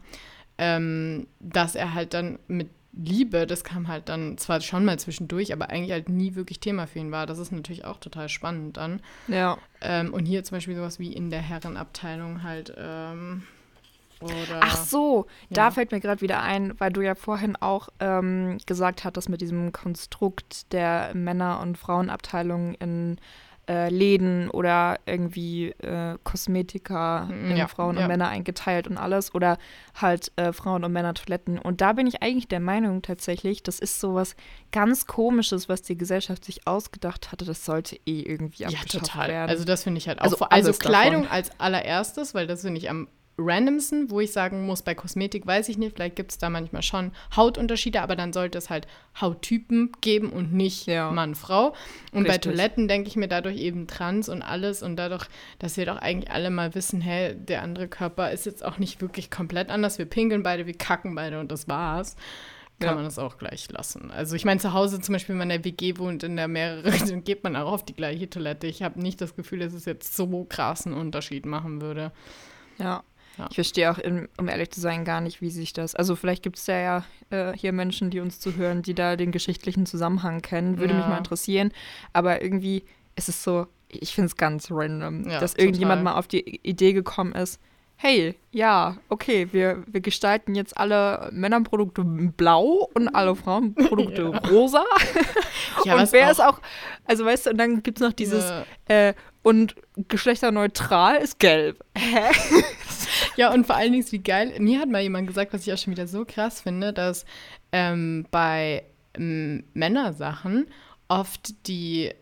Ähm, dass er halt dann mit Liebe, das kam halt dann zwar schon mal zwischendurch, aber eigentlich halt nie wirklich Thema für ihn war. Das ist natürlich auch total spannend dann. Ja. Ähm, und hier zum Beispiel sowas wie in der Herrenabteilung halt. Ähm, oder Ach so, da Ja. fällt mir gerade wieder ein, weil du ja vorhin auch ähm, gesagt hattest mit diesem Konstrukt der Männer- und Frauenabteilung in äh, Läden oder irgendwie äh, Kosmetika in ja, Frauen ja. und Männer eingeteilt und alles oder halt äh, Frauen- und Männer-Toiletten. Und da bin ich eigentlich der Meinung tatsächlich, das ist sowas ganz Komisches, was die Gesellschaft sich ausgedacht hatte. Das sollte eh irgendwie Ja, abgeschafft total. werden. Also das finde ich halt auch. Also vor- Also, Kleidung davon. als allererstes, weil das finde ich am randomsten, wo ich sagen muss, bei Kosmetik weiß ich nicht, vielleicht gibt es da manchmal schon Hautunterschiede, aber dann sollte es halt Hauttypen geben und nicht Ja. Mann, Frau. Und bei Richtig. Toiletten denke ich mir dadurch eben trans und alles und dadurch, dass wir doch eigentlich alle mal wissen, hey, der andere Körper ist jetzt auch nicht wirklich komplett anders. Wir pinkeln beide, wir kacken beide und das war's. Kann Ja. man das auch gleich lassen. Also ich meine, zu Hause zum Beispiel, wenn man in der WG wohnt, in der mehrere, dann geht man auch auf die gleiche Toilette. Ich habe nicht das Gefühl, dass es jetzt so krassen Unterschied machen würde. Ja. Ja. Ich verstehe auch, um ehrlich zu sein, gar nicht, wie sich das. Also, vielleicht gibt es ja, ja äh, hier Menschen, die uns zuhören, die da den geschichtlichen Zusammenhang kennen. Würde mich Ja. mal interessieren. Aber irgendwie ist es so, ich finde es ganz random, dass irgendjemand total. mal auf die Idee gekommen ist. Hey, ja, okay, wir, wir gestalten jetzt alle Männerprodukte blau und alle Frauenprodukte Ja. rosa. Ja, und wer auch- ist auch, also weißt du, und dann gibt es noch dieses, Diese- äh, und geschlechterneutral ist gelb. Hä? Ja, und vor allen Dingen, wie geil, mir hat mal jemand gesagt, was ich auch schon wieder so krass finde, dass ähm, bei ähm, Männersachen oft die,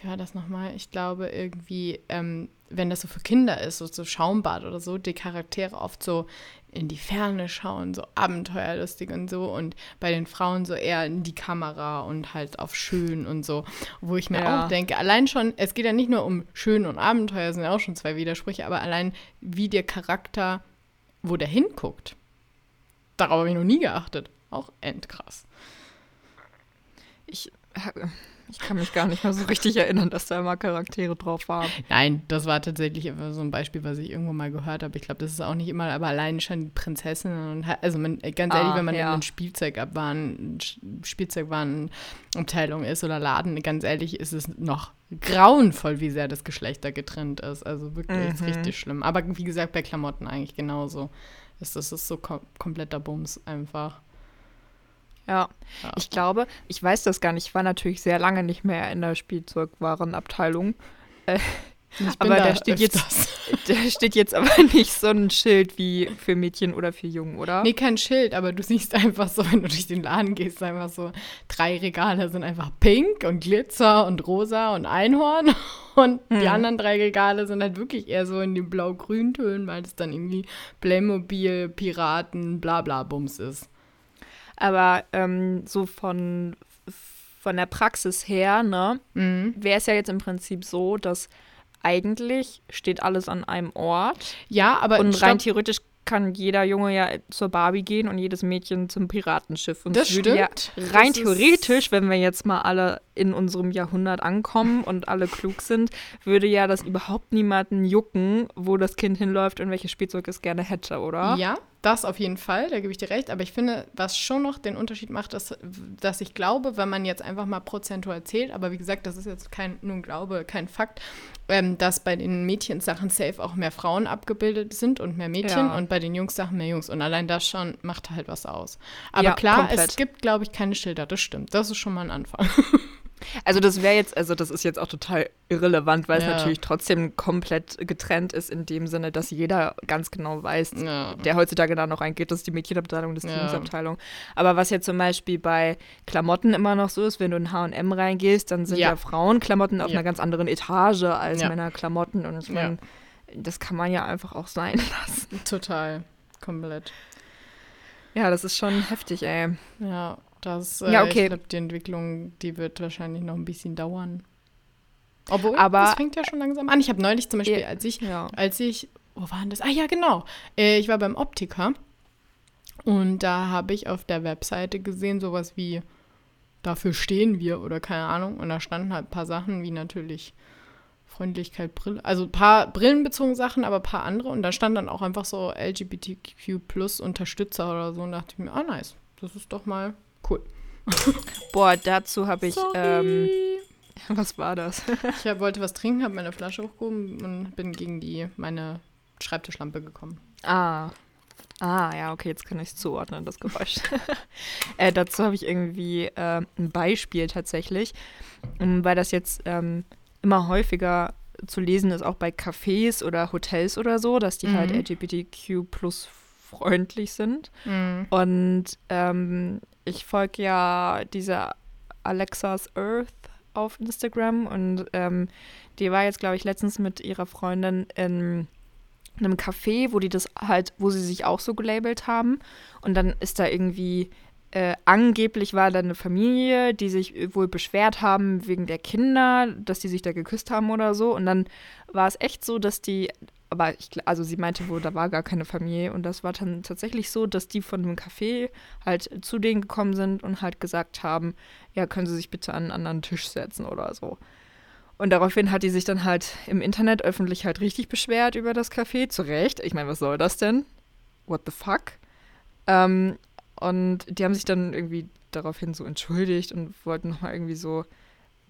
wie war das nochmal? Ich glaube irgendwie, ähm, wenn das so für Kinder ist, so, so Schaumbad oder so, die Charaktere oft so in die Ferne schauen, so abenteuerlustig und so und bei den Frauen so eher in die Kamera und halt auf schön und so, wo ich mir Ja. auch denke, allein schon, es geht ja nicht nur um schön und Abenteuer, sind ja auch schon zwei Widersprüche, aber allein wie der Charakter, wo der hinguckt, darauf habe ich noch nie geachtet. Auch endkrass. Ich, ich kann mich gar nicht mehr so richtig erinnern, dass da immer Charaktere drauf waren. Nein, das war tatsächlich so ein Beispiel, was ich irgendwo mal gehört habe. Ich glaube, das ist auch nicht immer, aber allein schon die Prinzessinnen und also man, ganz Ah, ehrlich, wenn man ja. in eine Spielzeugabwaren, Spielzeugwarenabteilung ist oder Laden, ganz ehrlich, ist es noch grauenvoll, wie sehr das Geschlechter getrennt ist. Also wirklich ist Mhm. richtig schlimm. Aber wie gesagt, bei Klamotten eigentlich genauso. Das, das ist so kom kompletter Bums einfach. Ja, Ja. ich glaube, ich weiß das gar nicht. Ich war natürlich sehr lange nicht mehr in der Spielzeugwarenabteilung. Ich aber da steht jetzt-. Da steht jetzt aber nicht so ein Schild wie für Mädchen oder für Jungen, oder? Nee, kein Schild, aber du siehst einfach so, wenn du durch den Laden gehst, einfach so, drei Regale sind einfach pink und Glitzer und rosa und Einhorn. Und die Hm. anderen drei Regale sind halt wirklich eher so in den blau-grün Tönen, weil es dann irgendwie Playmobil, Piraten, bla bla Bums ist. Aber ähm, so von, von der Praxis her, ne, Mhm. wäre es ja jetzt im Prinzip so, dass eigentlich steht alles an einem Ort. Ja, aber Und rein theoretisch kann jeder Junge ja zur Barbie gehen und jedes Mädchen zum Piratenschiff. Und Das stimmt. Ja rein Das theoretisch, wenn wir jetzt mal alle in unserem Jahrhundert ankommen und alle klug sind, würde ja das überhaupt niemanden jucken, wo das Kind hinläuft und welches Spielzeug es gerne hätte, oder? Ja, das auf jeden Fall, da gebe ich dir recht. Aber ich finde, was schon noch den Unterschied macht, ist, dass ich glaube, wenn man jetzt einfach mal prozentual zählt, aber wie gesagt, das ist jetzt kein, nur ein Glaube, kein Fakt, ähm, dass bei den Mädchensachen safe auch mehr Frauen abgebildet sind und mehr Mädchen Ja. und bei den Jungs-Sachen mehr Jungs. Und allein das schon macht halt was aus. Aber Ja, klar, es komplett. gibt, glaube ich, keine Schilder, das stimmt. Das ist schon mal ein Anfang. Also das wäre jetzt, also das ist jetzt auch total irrelevant, weil es Ja. natürlich trotzdem komplett getrennt ist in dem Sinne, dass jeder ganz genau weiß, Ja. der heutzutage da noch reingeht, das ist die Mädchenabteilung, das ist die Ja. Jungsabteilung. Aber was jetzt zum Beispiel bei Klamotten immer noch so ist, wenn du in H&M reingehst, dann sind Ja. ja, Frauenklamotten auf Ja. einer ganz anderen Etage als Ja. Männerklamotten und ich Ja. meine, das kann man ja einfach auch sein lassen. Total. Komplett. Ja, das ist schon heftig, ey. Ja, das, äh, Ja, okay. ich glaube, die Entwicklung, die wird wahrscheinlich noch ein bisschen dauern. Obwohl, Aber- das fängt ja schon langsam an. Ich habe neulich zum Beispiel, als ich Ja. als ich, wo war denn das? Ah ja, genau. Äh, ich war beim Optiker und da habe ich auf der Webseite gesehen, sowas wie, dafür stehen wir oder keine Ahnung. Und da standen halt ein paar Sachen wie natürlich Freundlichkeit, Brille, also ein paar brillenbezogene Sachen, aber ein paar andere. Und da stand dann auch einfach so LGBTQ plus Unterstützer oder so. Und dachte ich mir, ah nice, das ist doch mal cool. Boah, dazu habe ich, ähm, was war das? ich hab, wollte was trinken, habe meine Flasche hochgehoben und bin gegen die, meine Schreibtischlampe gekommen. Ah. Ah, ja, okay, jetzt kann ich es zuordnen, das Geräusch. äh, dazu habe ich irgendwie äh, ein Beispiel tatsächlich, ähm, weil das jetzt ähm, immer häufiger zu lesen ist, auch bei Cafés oder Hotels oder so, dass die halt Mhm. LGBTQ plus freundlich sind. Mhm. Und ähm, ich folge ja dieser Alexa's Earth auf Instagram und ähm, die war jetzt, glaube ich, letztens mit ihrer Freundin in einem Café, wo die das halt, wo sie sich auch so gelabelt haben. Und dann ist da irgendwie, äh, angeblich war da eine Familie, die sich wohl beschwert haben wegen der Kinder, dass die sich da geküsst haben oder so. Und dann war es echt so, dass die, aber ich, also sie meinte wohl, da war gar keine Familie. Und das war dann tatsächlich so, dass die von dem Café halt zu denen gekommen sind und halt gesagt haben, ja, können Sie sich bitte an einen anderen Tisch setzen oder so. Und daraufhin hat die sich dann halt im Internet öffentlich halt richtig beschwert über das Café. Zu Recht. Ich meine, was soll das denn? What the fuck? Ähm, und die haben sich dann irgendwie daraufhin so entschuldigt und wollten nochmal irgendwie so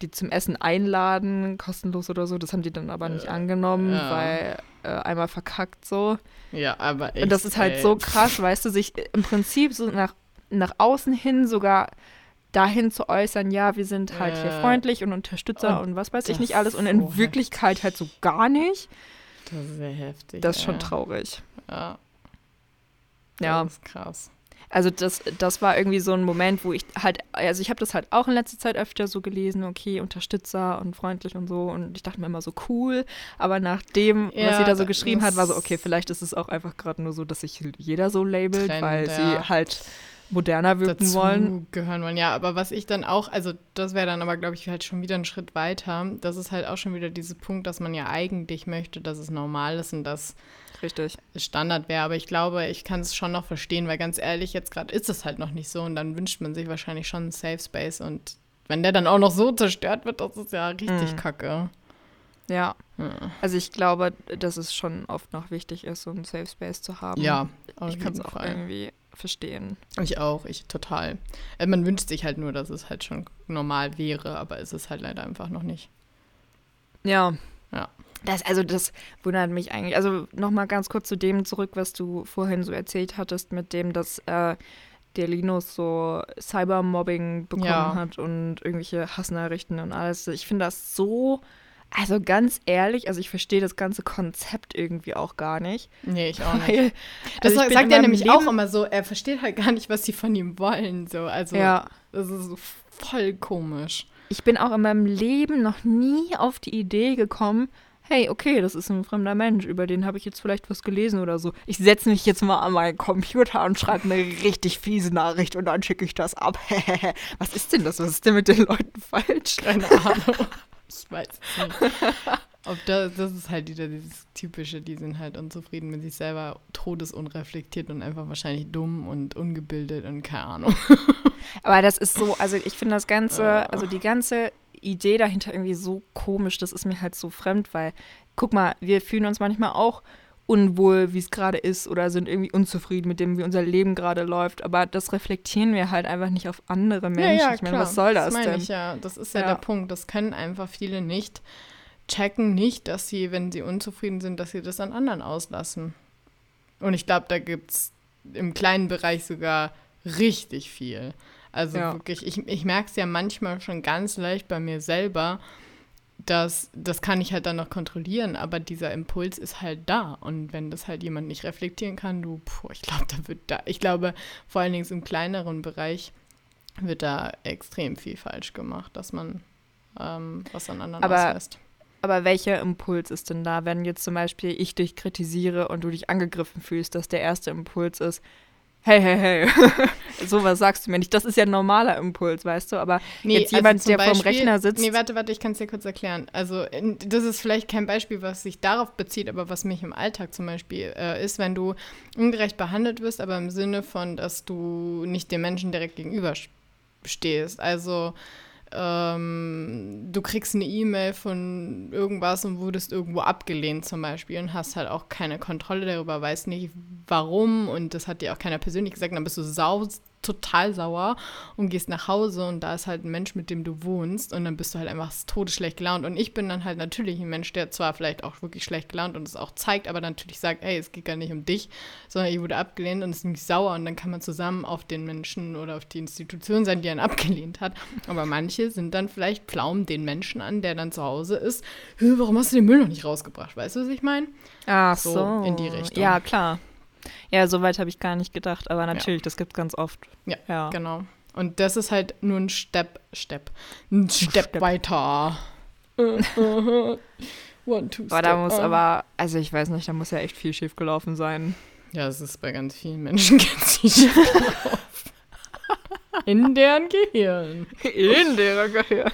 die zum Essen einladen, kostenlos oder so. Das haben die dann aber nicht Äh, angenommen, ja. weil äh, einmal verkackt so. Ja, aber echt, Und das ist halt ey. so krass, weißt du, sich im Prinzip so nach, nach außen hin sogar dahin zu äußern, ja, wir sind halt hier Äh, freundlich und Unterstützer und und, was weiß ich nicht alles und in so Wirklichkeit halt so gar nicht. Das ist sehr heftig. Das ist schon traurig. Ja. Ja. Das ist krass. Also das, das war irgendwie so ein Moment, wo ich halt, also ich habe das halt auch in letzter Zeit öfter so gelesen, okay, Unterstützer und freundlich und so und ich dachte mir immer so cool, aber nach dem, was Ja, sie da so geschrieben hat, war so, okay, vielleicht ist es auch einfach gerade nur so, dass sich jeder so labelt, Trend, weil ja. sie halt moderner wirken dazu wollen. gehören wollen. Ja, aber was ich dann auch, also das wäre dann aber, glaube ich, halt schon wieder ein Schritt weiter. Das ist halt auch schon wieder dieser Punkt, dass man ja eigentlich möchte, dass es normal ist und dass Richtig. es Standard wäre. Aber ich glaube, ich kann es schon noch verstehen, weil ganz ehrlich, jetzt gerade ist es halt noch nicht so und dann wünscht man sich wahrscheinlich schon einen Safe Space und wenn der dann auch noch so zerstört wird, das ist ja richtig Mhm. kacke. Ja. Ja. Also ich glaube, dass es schon oft noch wichtig ist, so einen Safe Space zu haben. Ja, auf ich kann es auch Fall. irgendwie verstehen. Ich auch, ich total. Äh, man wünscht sich halt nur, dass es halt schon normal wäre, aber ist es halt leider einfach noch nicht. Ja. Ja. Das, also das wundert mich eigentlich. Also nochmal ganz kurz zu dem zurück, was du vorhin so erzählt hattest, mit dem, dass äh, der Linus so Cybermobbing bekommen Ja. hat und irgendwelche Hassnachrichten und alles. Ich finde das so, also ganz ehrlich, also ich verstehe das ganze Konzept irgendwie auch gar nicht. Nee, ich auch nicht. Weil, Das also sagt er nämlich auch Leben- immer so, er versteht halt gar nicht, was sie von ihm wollen. So. Also, Ja. das ist so voll komisch. Ich bin auch in meinem Leben noch nie auf die Idee gekommen, hey, okay, das ist ein fremder Mensch, über den habe ich jetzt vielleicht was gelesen oder so. Ich setze mich jetzt mal an meinen Computer und schreibe eine richtig fiese Nachricht und dann schicke ich das ab. was ist denn das? Was ist denn mit den Leuten falsch? Keine Ahnung. ich weiß es nicht. Ob das, das ist halt wieder dieses Typische, die sind halt unzufrieden mit sich selber, todesunreflektiert und einfach wahrscheinlich dumm und ungebildet und keine Ahnung. Aber das ist so, also ich finde das Ganze, also die ganze Idee dahinter irgendwie so komisch, das ist mir halt so fremd, weil, guck mal, wir fühlen uns manchmal auch unwohl, wie es gerade ist oder sind irgendwie unzufrieden mit dem, wie unser Leben gerade läuft, aber das reflektieren wir halt einfach nicht auf andere Menschen. ich meine, was soll das, das meine denn? Ich ja. Das ist ja, Ja. der Punkt. Das können einfach viele nicht checken, nicht, dass sie, wenn sie unzufrieden sind, dass sie das an anderen auslassen. Und ich glaube, da gibt es im kleinen Bereich sogar richtig viel. Also Ja. wirklich, ich, ich merke es ja manchmal schon ganz leicht bei mir selber, dass das kann ich halt dann noch kontrollieren, aber dieser Impuls ist halt da. Und wenn das halt jemand nicht reflektieren kann, du, puh, ich glaube, da wird da, ich glaube, vor allen Dingen im kleineren Bereich wird da extrem viel falsch gemacht, dass man ähm, was an anderen Aber- auslässt. Aber welcher Impuls ist denn da, wenn jetzt zum Beispiel ich dich kritisiere und du dich angegriffen fühlst, dass der erste Impuls ist, hey, hey, hey, sowas sagst du mir nicht. Das ist ja ein normaler Impuls, weißt du, aber Nee, jetzt jemand, also der vorm Rechner sitzt. Nee, warte, warte, ich kann es dir kurz erklären. Also, das ist vielleicht kein Beispiel, was sich darauf bezieht, aber was mich im Alltag zum Beispiel äh, ist, wenn du ungerecht behandelt wirst, aber im Sinne von, dass du nicht dem Menschen direkt gegenüber stehst. Also, ähm, du kriegst eine E-Mail von irgendwas und wurdest irgendwo abgelehnt zum Beispiel und hast halt auch keine Kontrolle darüber, weißt nicht warum und das hat dir auch keiner persönlich gesagt, dann bist du sau total sauer und gehst nach Hause und da ist halt ein Mensch, mit dem du wohnst und dann bist du halt einfach todesschlecht gelaunt und ich bin dann halt natürlich ein Mensch, der zwar vielleicht auch wirklich schlecht gelaunt und es auch zeigt, aber natürlich sagt, ey, es geht gar nicht um dich, sondern ich wurde abgelehnt und ist nicht sauer und dann kann man zusammen auf den Menschen oder auf die Institution sein, die einen abgelehnt hat. Aber manche sind dann vielleicht pflaumen den Menschen an, der dann zu Hause ist. "Hä, Warum hast du den Müll noch nicht rausgebracht? Weißt du, was ich meine? Ach so, so, in die Richtung. Ja, klar. Ja, so weit habe ich gar nicht gedacht, aber natürlich, das gibt ganz oft. Ja, Ja. genau. Und das ist halt nur ein Step, Step, ein Step, Step. weiter. One, two, Aber da muss aber, also ich weiß nicht, da muss ja echt viel schief gelaufen sein. Ja, es ist bei ganz vielen Menschen ganz viel schiefgelaufen. In deren Gehirn. In deren Gehirn.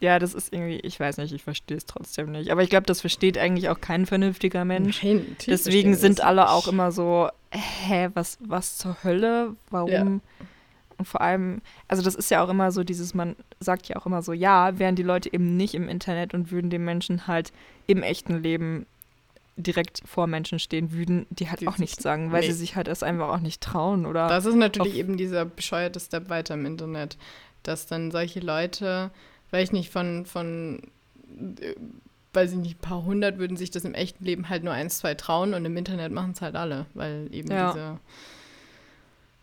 Ja, das ist irgendwie, ich weiß nicht, ich verstehe es trotzdem nicht. Aber ich glaube, das versteht eigentlich auch kein vernünftiger Mensch. Nein, Deswegen sind alle auch immer so, hä, was, was zur Hölle? Warum? Ja. Und vor allem, also das ist ja auch immer so dieses, man sagt ja auch immer so, ja, wären die Leute eben nicht im Internet und würden den Menschen halt im echten Leben direkt vor Menschen stehen, würden die halt Die auch nichts sagen, weil nee. sie sich halt erst einfach auch nicht trauen oder Das ist natürlich eben dieser bescheuerte Step weiter im Internet, dass dann solche Leute, weiß ich nicht, von, von äh, weiß ich nicht, ein paar hundert würden sich das im echten Leben halt nur eins, zwei trauen und im Internet machen es halt alle, weil eben Ja. diese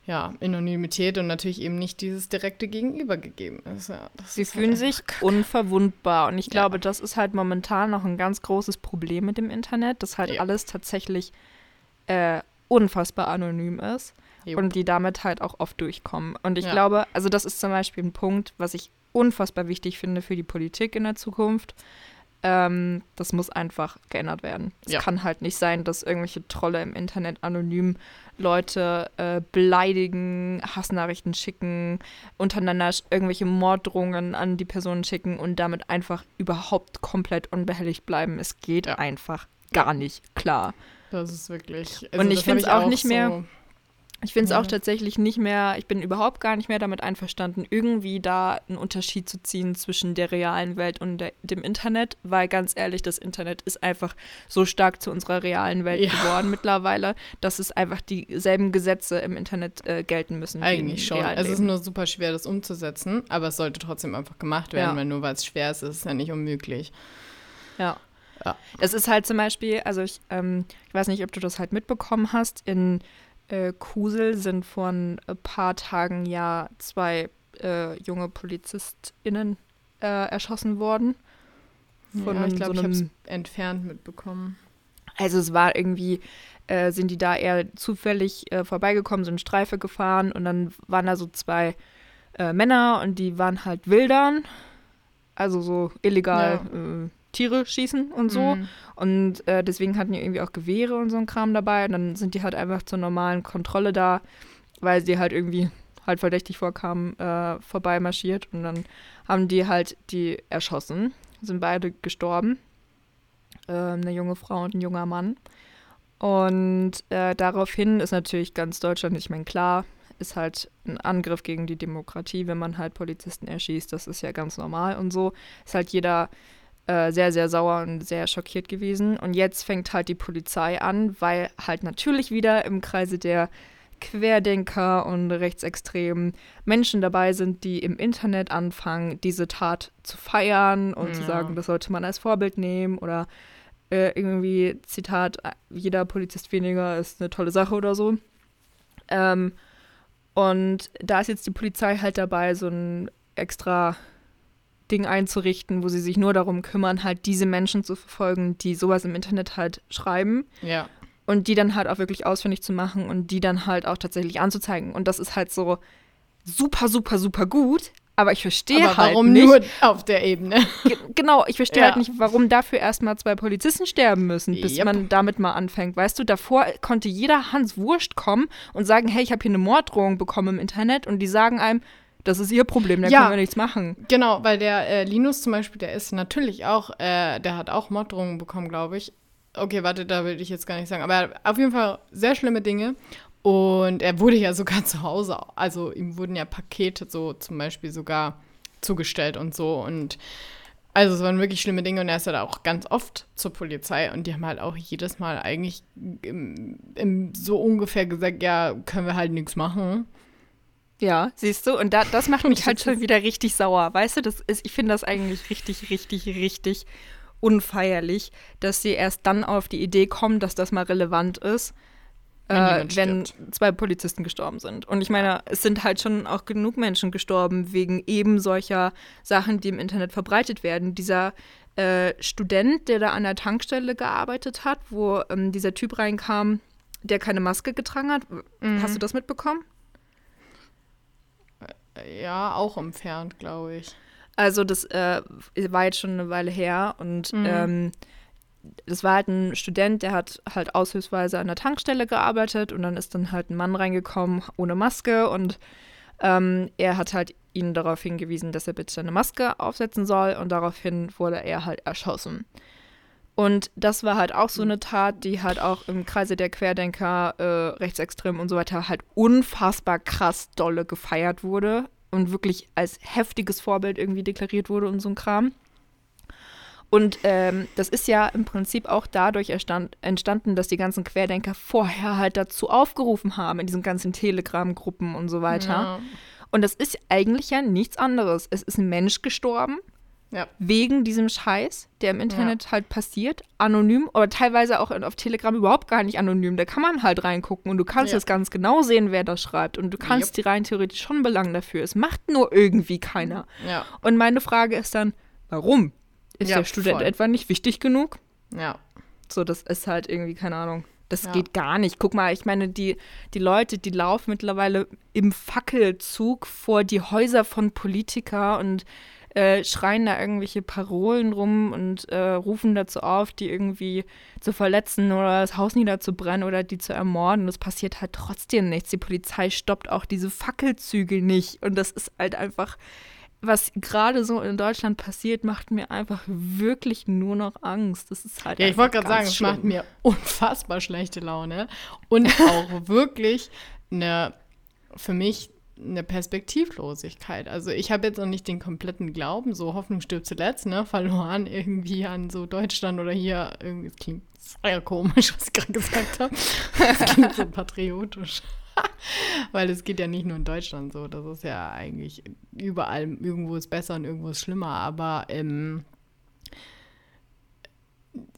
ja, Anonymität und natürlich eben nicht dieses direkte Gegenüber gegeben ist. Ja, Sie ist fühlen halt sich unverwundbar. Und ich Ja. glaube, das ist halt momentan noch ein ganz großes Problem mit dem Internet, dass halt Ja. alles tatsächlich äh, unfassbar anonym ist und die damit halt auch oft durchkommen. Und ich Ja. glaube, also das ist zum Beispiel ein Punkt, was ich unfassbar wichtig finde für die Politik in der Zukunft. Ähm, das muss einfach geändert werden. Es Ja. kann halt nicht sein, dass irgendwelche Trolle im Internet anonym Leute äh, beleidigen, Hassnachrichten schicken, untereinander irgendwelche Morddrohungen an die Personen schicken und damit einfach überhaupt komplett unbehelligt bleiben. Es geht Ja. einfach gar nicht klar. Das ist wirklich. Und also ich das find's hab auch nicht mehr- Ich finde es Ja. auch tatsächlich nicht mehr, ich bin überhaupt gar nicht mehr damit einverstanden, irgendwie da einen Unterschied zu ziehen zwischen der realen Welt und der, dem Internet, weil ganz ehrlich, das Internet ist einfach so stark zu unserer realen Welt Ja. geworden mittlerweile, dass es einfach dieselben Gesetze im Internet äh, gelten müssen. wie im Eigentlich schon. Es ist nur super schwer, das umzusetzen, aber es sollte trotzdem einfach gemacht werden, Ja. weil nur weil es schwer ist, ist es ja nicht unmöglich. Ja. Ja. Das ist halt zum Beispiel, also ich, ähm, ich weiß nicht, ob du das halt mitbekommen hast, in äh, Kusel sind vor ein paar Tagen ja zwei äh, junge PolizistInnen äh, erschossen worden. Von ja, ich glaube, so ich habe es entfernt mitbekommen. Also es war irgendwie, äh, sind die da eher zufällig äh, vorbeigekommen, sind Streife gefahren und dann waren da so zwei äh, Männer und die waren halt wildern, also so illegal äh, Tiere schießen und so. Mhm. Und äh, deswegen hatten die irgendwie auch Gewehre und so ein Kram dabei. Und dann sind die halt einfach zur normalen Kontrolle da, weil sie halt irgendwie halt verdächtig vorkamen, äh, vorbeimarschiert. Und dann haben die halt die erschossen. Sind beide gestorben. Ähm, eine junge Frau und ein junger Mann. Und äh, daraufhin ist natürlich ganz Deutschland, ich meine, klar, ist halt ein Angriff gegen die Demokratie, wenn man halt Polizisten erschießt. Das ist ja ganz normal und so. Ist halt jeder äh, sehr, sehr sauer und sehr schockiert gewesen. Und jetzt fängt halt die Polizei an, weil halt natürlich wieder im Kreise der Querdenker und rechtsextremen Menschen dabei sind, die im Internet anfangen, diese Tat zu feiern und zu Ja. sagen, das sollte man als Vorbild nehmen oder äh, irgendwie, Zitat, jeder Polizist weniger ist eine tolle Sache oder so. Ähm, und da ist jetzt die Polizei halt dabei, so ein extra Ding einzurichten, wo sie sich nur darum kümmern, halt diese Menschen zu verfolgen, die sowas im Internet halt schreiben Ja. und die dann halt auch wirklich ausfindig zu machen und die dann halt auch tatsächlich anzuzeigen. Und das ist halt so super, super, super gut, Aber ich verstehe Aber halt warum nicht. nur auf der Ebene? Ge- Genau, ich verstehe Ja. halt nicht, warum dafür erstmal zwei Polizisten sterben müssen, bis Yep. man damit mal anfängt. Weißt du, davor konnte jeder Hans Wurst kommen und sagen, hey, ich habe hier eine Morddrohung bekommen im Internet und die sagen einem, das ist ihr Problem, da Ja. können wir nichts machen. Genau, weil der äh, Linus zum Beispiel, der ist natürlich auch, äh, der hat auch Morddrohungen bekommen, glaube ich. Okay, warte, da will ich jetzt gar nicht sagen. Aber er auf jeden Fall sehr schlimme Dinge. Und er wurde ja sogar zu Hause, also ihm wurden ja Pakete so zum Beispiel sogar zugestellt und so. Und also es waren wirklich schlimme Dinge und er ist halt auch ganz oft zur Polizei und die haben halt auch jedes Mal eigentlich im, im so ungefähr gesagt, ja, können wir halt nichts machen. Ja, siehst du? Und da, das macht mich halt schon wieder richtig sauer. Weißt du, das ist, ich finde das eigentlich richtig, richtig, richtig unfeierlich, dass sie erst dann auf die Idee kommen, dass das mal relevant ist, Wenn äh, wenn stirbt. zwei Polizisten gestorben sind. Und ich meine, es sind halt schon auch genug Menschen gestorben wegen eben solcher Sachen, die im Internet verbreitet werden. Dieser äh, Student, der da an der Tankstelle gearbeitet hat, wo ähm, dieser Typ reinkam, der keine Maske getragen hat. Mhm. Hast du das mitbekommen? Ja, auch entfernt, glaube ich. Also das äh, war jetzt schon eine Weile her und Mhm. ähm, das war halt ein Student, der hat halt aushilfsweise an der Tankstelle gearbeitet und dann ist dann halt ein Mann reingekommen ohne Maske und ähm, er hat halt ihn darauf hingewiesen, dass er bitte eine Maske aufsetzen soll und daraufhin wurde er halt erschossen. Und das war halt auch so eine Tat, die halt auch im Kreise der Querdenker, äh, Rechtsextremen und so weiter halt unfassbar krass dolle gefeiert wurde und wirklich als heftiges Vorbild irgendwie deklariert wurde und so ein Kram. Und ähm, das ist ja im Prinzip auch dadurch erstand, entstanden, dass die ganzen Querdenker vorher halt dazu aufgerufen haben, in diesen ganzen Telegram-Gruppen und so weiter. Ja. Und das ist eigentlich ja nichts anderes. Es ist ein Mensch gestorben, Ja. wegen diesem Scheiß, der im Internet halt passiert, anonym, aber teilweise auch auf Telegram überhaupt gar nicht anonym. Da kann man halt reingucken und du kannst Ja. es ganz genau sehen, wer das schreibt. Und du kannst die rein theoretisch schon belangen dafür. Es macht nur irgendwie keiner. Ja. Und meine Frage ist dann, warum? Ist Ja, der Student voll. etwa nicht wichtig genug? Ja. So, das ist halt irgendwie, keine Ahnung. Das Ja. geht gar nicht. Guck mal, ich meine, die, die Leute, die laufen mittlerweile im Fackelzug vor die Häuser von Politiker und äh, schreien da irgendwelche Parolen rum und äh, rufen dazu auf, die irgendwie zu verletzen oder das Haus niederzubrennen oder die zu ermorden. Und es passiert halt trotzdem nichts. Die Polizei stoppt auch diese Fackelzüge nicht. Und das ist halt einfach, was gerade so in Deutschland passiert, macht mir einfach wirklich nur noch Angst. Das ist halt Ja, ich wollte gerade sagen, es macht mir unfassbar schlechte Laune und auch wirklich eine, für mich eine Perspektivlosigkeit. Also ich habe jetzt noch nicht den kompletten Glauben, so Hoffnung stirbt zuletzt, ne, verloren irgendwie an so Deutschland oder hier, irgendwie, es klingt sehr komisch, was ich gerade gesagt habe. Es klingt so patriotisch. Weil es geht ja nicht nur in Deutschland so, das ist ja eigentlich überall, irgendwo ist besser und irgendwo ist schlimmer, aber ähm,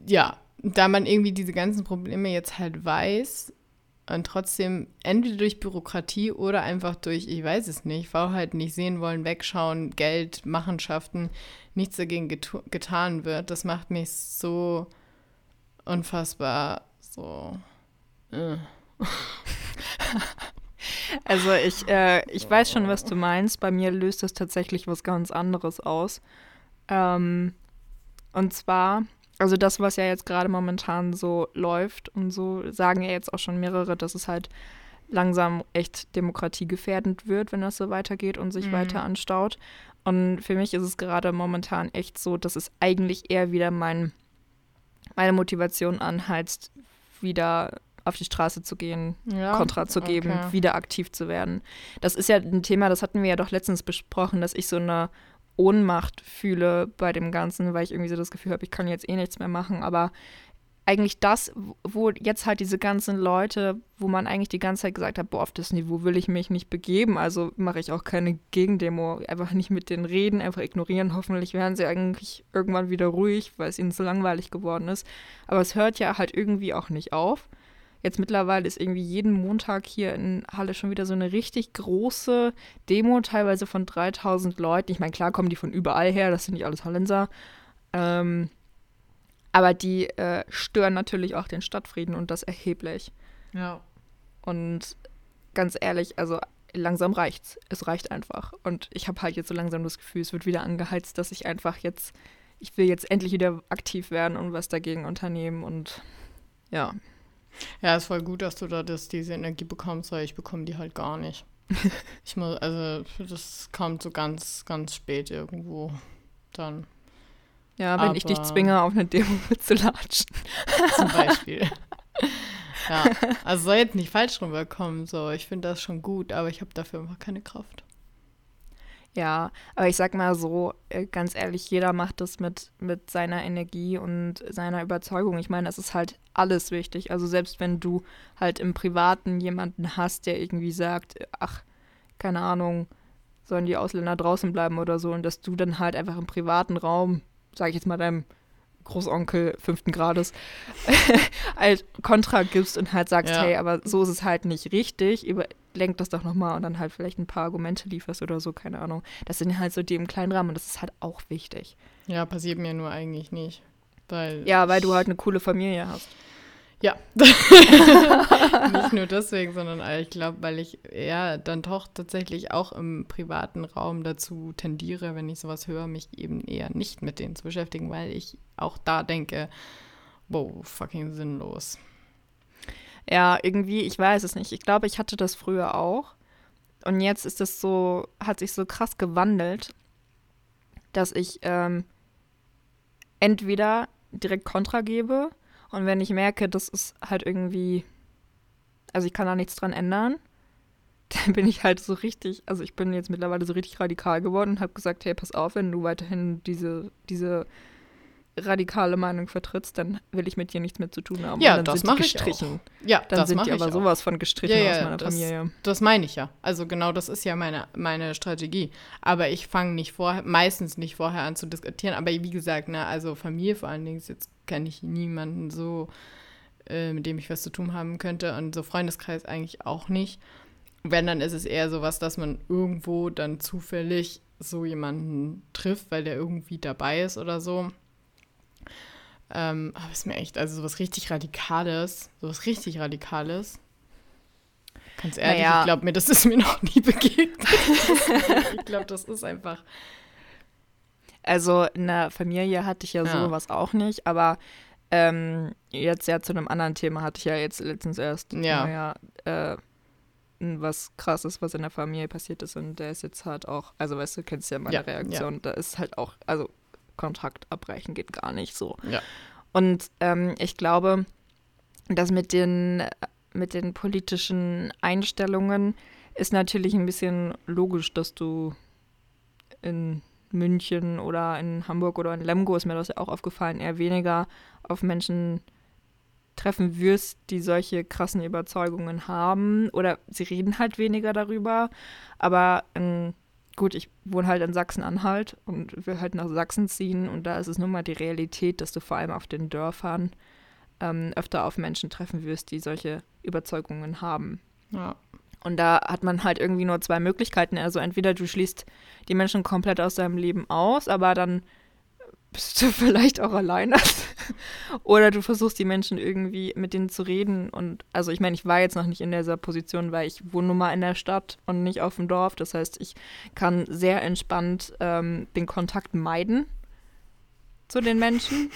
ja, da man irgendwie diese ganzen Probleme jetzt halt weiß und trotzdem entweder durch Bürokratie oder einfach durch, ich weiß es nicht, Faulheit nicht sehen wollen, wegschauen, Geld, Machenschaften, nichts dagegen getu- getan wird, das macht mich so unfassbar so. Äh. Also ich, äh, ich weiß schon, was du meinst. Bei mir löst das tatsächlich was ganz anderes aus. Ähm, und zwar, also das, was ja jetzt gerade momentan so läuft und so, sagen ja jetzt auch schon mehrere, dass es halt langsam echt demokratiegefährdend wird, wenn das so weitergeht und sich Mhm. weiter anstaut. Und für mich ist es gerade momentan echt so, dass es eigentlich eher wieder mein, meine Motivation anheizt, wieder auf die Straße zu gehen, Ja, Kontra zu geben, okay. wieder aktiv zu werden. Das ist ja ein Thema, das hatten wir ja doch letztens besprochen, dass ich so eine Ohnmacht fühle bei dem Ganzen, weil ich irgendwie so das Gefühl habe, ich kann jetzt eh nichts mehr machen. Aber eigentlich das, wo jetzt halt diese ganzen Leute, wo man eigentlich die ganze Zeit gesagt hat, boah, auf das Niveau will ich mich nicht begeben, also mache ich auch keine Gegendemo, einfach nicht mit denen reden, einfach ignorieren. Hoffentlich werden sie eigentlich irgendwann wieder ruhig, weil es ihnen zu langweilig geworden ist. Aber es hört ja halt irgendwie auch nicht auf. Jetzt mittlerweile ist irgendwie jeden Montag hier in Halle schon wieder so eine richtig große Demo, teilweise von 3000 Leuten. Ich meine, klar kommen die von überall her, das sind nicht alles Hallenser. Ähm, aber die äh, stören natürlich auch den Stadtfrieden und das erheblich. Ja. Und ganz ehrlich, also langsam reicht's. Es reicht einfach. Und ich habe halt jetzt so langsam das Gefühl, es wird wieder angeheizt, dass ich einfach jetzt, ich will jetzt endlich wieder aktiv werden und was dagegen unternehmen und ja. Ja, ist voll gut, dass du da das, diese Energie bekommst, weil ich bekomme die halt gar nicht. ich muss, also das kommt so ganz, ganz spät irgendwo dann. Ja, wenn Aber ich dich zwinge, auf eine Demo mitzulatschen. Zum Beispiel. Ja, also soll jetzt nicht falsch rüberkommen, so. Ich finde das schon gut, aber ich habe dafür einfach keine Kraft. Ja, aber ich sag mal so, äh, ganz ehrlich, jeder macht das mit, mit seiner Energie und seiner Überzeugung. Ich meine, es ist halt alles wichtig. Also selbst wenn du halt im Privaten jemanden hast, der irgendwie sagt, ach, keine Ahnung, sollen die Ausländer draußen bleiben oder so, und dass du dann halt einfach im privaten Raum, sag ich jetzt mal deinem Großonkel fünften Grades halt Kontra gibst und halt sagst, ja. hey, aber so ist es halt nicht richtig, überlenk das doch nochmal und dann halt vielleicht ein paar Argumente lieferst oder so, keine Ahnung. Das sind halt so die im kleinen Rahmen und das ist halt auch wichtig. Ja, passiert mir nur eigentlich nicht. Weil ja, weil du halt eine coole Familie hast. Ja. Nicht nur deswegen, sondern ich glaube, weil ich ja dann doch tatsächlich auch im privaten Raum dazu tendiere, wenn ich sowas höre, mich eben eher nicht mit denen zu beschäftigen, weil ich auch da denke, wow, fucking sinnlos. Ja, irgendwie, ich weiß es nicht. Ich glaube, ich hatte das früher auch. Und jetzt ist es so, hat sich so krass gewandelt, dass ich ähm, entweder direkt Kontra gebe und wenn ich merke, das ist halt irgendwie, also ich kann da nichts dran ändern, dann bin ich halt so richtig, also ich bin jetzt mittlerweile so richtig radikal geworden und habe gesagt, hey, pass auf, wenn du weiterhin diese, diese radikale Meinung vertrittst, dann will ich mit dir nichts mehr zu tun haben. Ja, das mache ich gestrichen. Auch. Ja, dann das sind die aber auch. sowas von gestrichen ja, ja, aus meiner das, Familie. Das meine ich ja. Also genau das ist ja meine, meine Strategie. Aber ich fange nicht vorher, meistens nicht vorher an zu diskutieren. Aber wie gesagt, ne, also Familie vor allen Dingen, jetzt kenne ich niemanden so, äh, mit dem ich was zu tun haben könnte. Und so Freundeskreis eigentlich auch nicht. Wenn, dann ist es eher so was, dass man irgendwo dann zufällig so jemanden trifft, weil der irgendwie dabei ist oder so. Ähm, aber ist mir echt, also sowas richtig Radikales, sowas richtig Radikales. Ganz ehrlich, naja. ich glaube mir, das ist mir noch nie begegnet. ich glaube, das ist einfach. Also in der Familie hatte ich ja, ja. sowas auch nicht, aber ähm, jetzt ja zu einem anderen Thema hatte ich ja jetzt letztens erst ja. Naja, äh, was krasses, was in der Familie passiert ist und der ist jetzt halt auch, also weißt du, kennst ja meine ja, Reaktion, ja. da ist halt auch, also Kontakt abbrechen geht gar nicht so. Ja. Und ähm, ich glaube, dass mit den, mit den politischen Einstellungen ist natürlich ein bisschen logisch, dass du in München oder in Hamburg oder in Lemgo, ist mir das ja auch aufgefallen, eher weniger auf Menschen treffen wirst, die solche krassen Überzeugungen haben. Oder sie reden halt weniger darüber. Aber in gut, ich wohne halt in Sachsen-Anhalt und will halt nach Sachsen ziehen und da ist es nun mal die Realität, dass du vor allem auf den Dörfern ähm, öfter auf Menschen treffen wirst, die solche Überzeugungen haben. Ja. Und da hat man halt irgendwie nur zwei Möglichkeiten. Also entweder du schließt die Menschen komplett aus deinem Leben aus, aber dann bist du vielleicht auch alleine. Oder du versuchst die Menschen irgendwie mit denen zu reden. Und also ich meine, ich war jetzt noch nicht in dieser Position, weil ich wohne nun mal in der Stadt und nicht auf dem Dorf. Das heißt, ich kann sehr entspannt ähm, den Kontakt meiden zu den Menschen.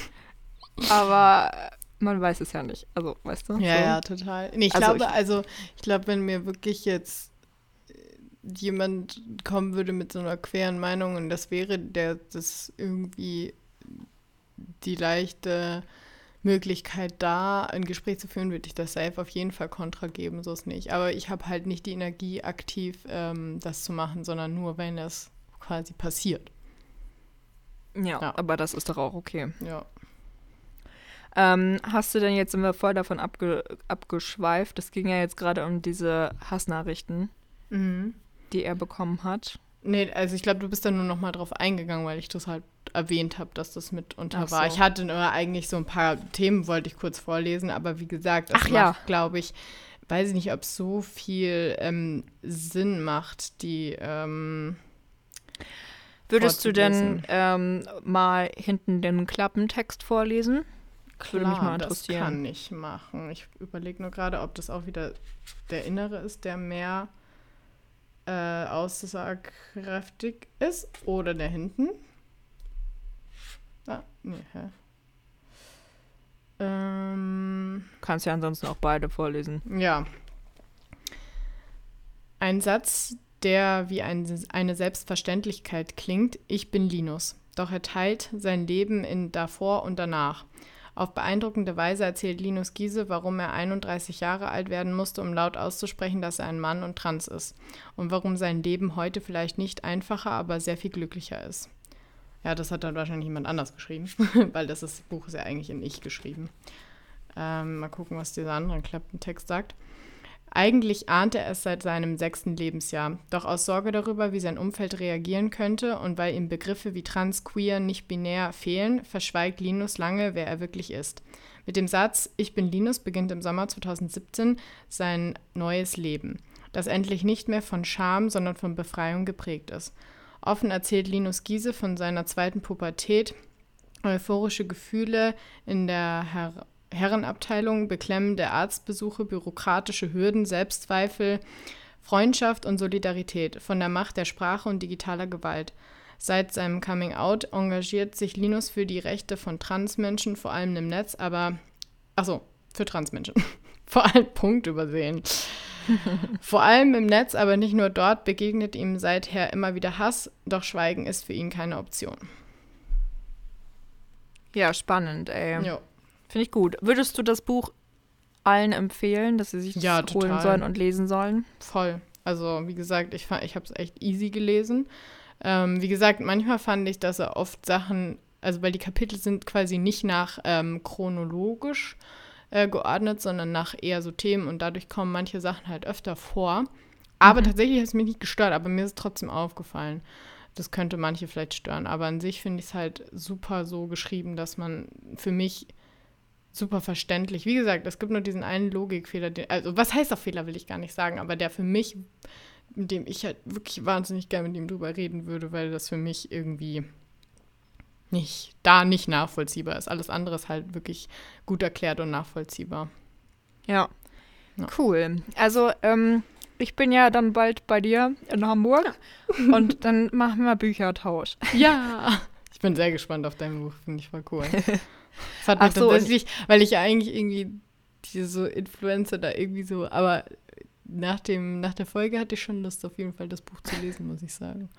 Aber man weiß es ja nicht. Also, weißt du? Ja, so. ja, total. Nee, ich also glaube, ich, also, ich glaube, wenn mir wirklich jetzt jemand kommen würde mit so einer queren Meinung und das wäre der, das irgendwie die leichte Möglichkeit da, ein Gespräch zu führen, würde ich das safe auf jeden Fall kontra geben, so ist nicht. Aber ich habe halt nicht die Energie, aktiv ähm, das zu machen, sondern nur, wenn das quasi passiert. Ja, ja. aber das ist doch auch okay. Ja. Ähm, hast du denn jetzt, sind wir voll davon abge abgeschweift, es ging ja jetzt gerade um diese Hassnachrichten, mhm. die er bekommen hat. Nee, also ich glaube, du bist da nur noch mal drauf eingegangen, weil ich das halt erwähnt habe, dass das mitunter so. war. Ich hatte nur eigentlich so ein paar Themen, wollte ich kurz vorlesen, aber wie gesagt, das Ach, macht, ja. glaube ich, weiß ich nicht, ob es so viel ähm, Sinn macht, die ähm, Würdest du denn ähm, mal hinten den Klappentext vorlesen? Klar, Würde mich mal interessieren. das kann ich machen. Ich überlege nur gerade, ob das auch wieder der Innere ist, der mehr äh, aussagekräftig ist. Oder der hinten. Ah, nee, hä? Ähm, Kannst ja ansonsten auch beide vorlesen. ja. Ein Satz, der wie ein, eine Selbstverständlichkeit klingt. Ich bin Linus. Doch er teilt sein Leben in davor und danach. Auf beeindruckende Weise erzählt Linus Giese, warum er 31 Jahre alt werden musste, um laut auszusprechen, dass er ein Mann und trans ist. Und warum sein Leben heute vielleicht nicht einfacher, aber sehr viel glücklicher ist. Ja, das hat dann wahrscheinlich jemand anders geschrieben, weil das, ist, das Buch ist ja eigentlich in Ich geschrieben. Ähm, mal gucken, was dieser andere Klappentext sagt. Eigentlich ahnte er es seit seinem sechsten Lebensjahr, doch aus Sorge darüber, wie sein Umfeld reagieren könnte und weil ihm Begriffe wie trans, queer, nicht binär fehlen, verschweigt Linus lange, wer er wirklich ist. Mit dem Satz Ich bin Linus beginnt im Sommer 2017 sein neues Leben, das endlich nicht mehr von Scham, sondern von Befreiung geprägt ist. Offen erzählt Linus Giese von seiner zweiten Pubertät, euphorische Gefühle in der Her Herrenabteilung, beklemmende Arztbesuche, bürokratische Hürden, Selbstzweifel, Freundschaft und Solidarität, von der Macht der Sprache und digitaler Gewalt. Seit seinem Coming Out engagiert sich Linus für die Rechte von Transmenschen, vor allem im Netz, aber achso, für Transmenschen. vor allem Punkt übersehen. vor allem im Netz, aber nicht nur dort, begegnet ihm seither immer wieder Hass, doch Schweigen ist für ihn keine Option. Ja, spannend, ey. Jo. Finde ich gut. Würdest du das Buch allen empfehlen, dass sie sich das Ja, holen total. sollen und lesen sollen? Voll. Also, wie gesagt, ich, ich habe es echt easy gelesen. Ähm, wie gesagt, manchmal fand ich, dass er oft Sachen, also weil die Kapitel sind quasi nicht nach ähm, chronologisch äh, geordnet, sondern nach eher so Themen und dadurch kommen manche Sachen halt öfter vor. Aber tatsächlich hat es mich nicht gestört, aber mir ist es trotzdem aufgefallen. Das könnte manche vielleicht stören, aber an sich finde ich es halt super so geschrieben, dass man für mich super verständlich. Wie gesagt, es gibt nur diesen einen Logikfehler, den, also was heißt auch Fehler, will ich gar nicht sagen, aber der für mich, mit dem ich halt wirklich wahnsinnig gerne mit ihm drüber reden würde, weil das für mich irgendwie nicht, da nicht nachvollziehbar ist. Alles andere ist halt wirklich gut erklärt und nachvollziehbar. Ja. Ja. Cool. Also, ähm, ich bin ja dann bald bei dir in Hamburg und dann machen wir Büchertausch. Ja! Ich bin sehr gespannt auf dein Buch, finde ich voll cool. Das hat Ach mich so, tatsächlich, weil ich ja eigentlich irgendwie diese so Influencer da irgendwie so, aber nach, dem, nach der Folge hatte ich schon Lust, auf jeden Fall das Buch zu lesen, muss ich sagen.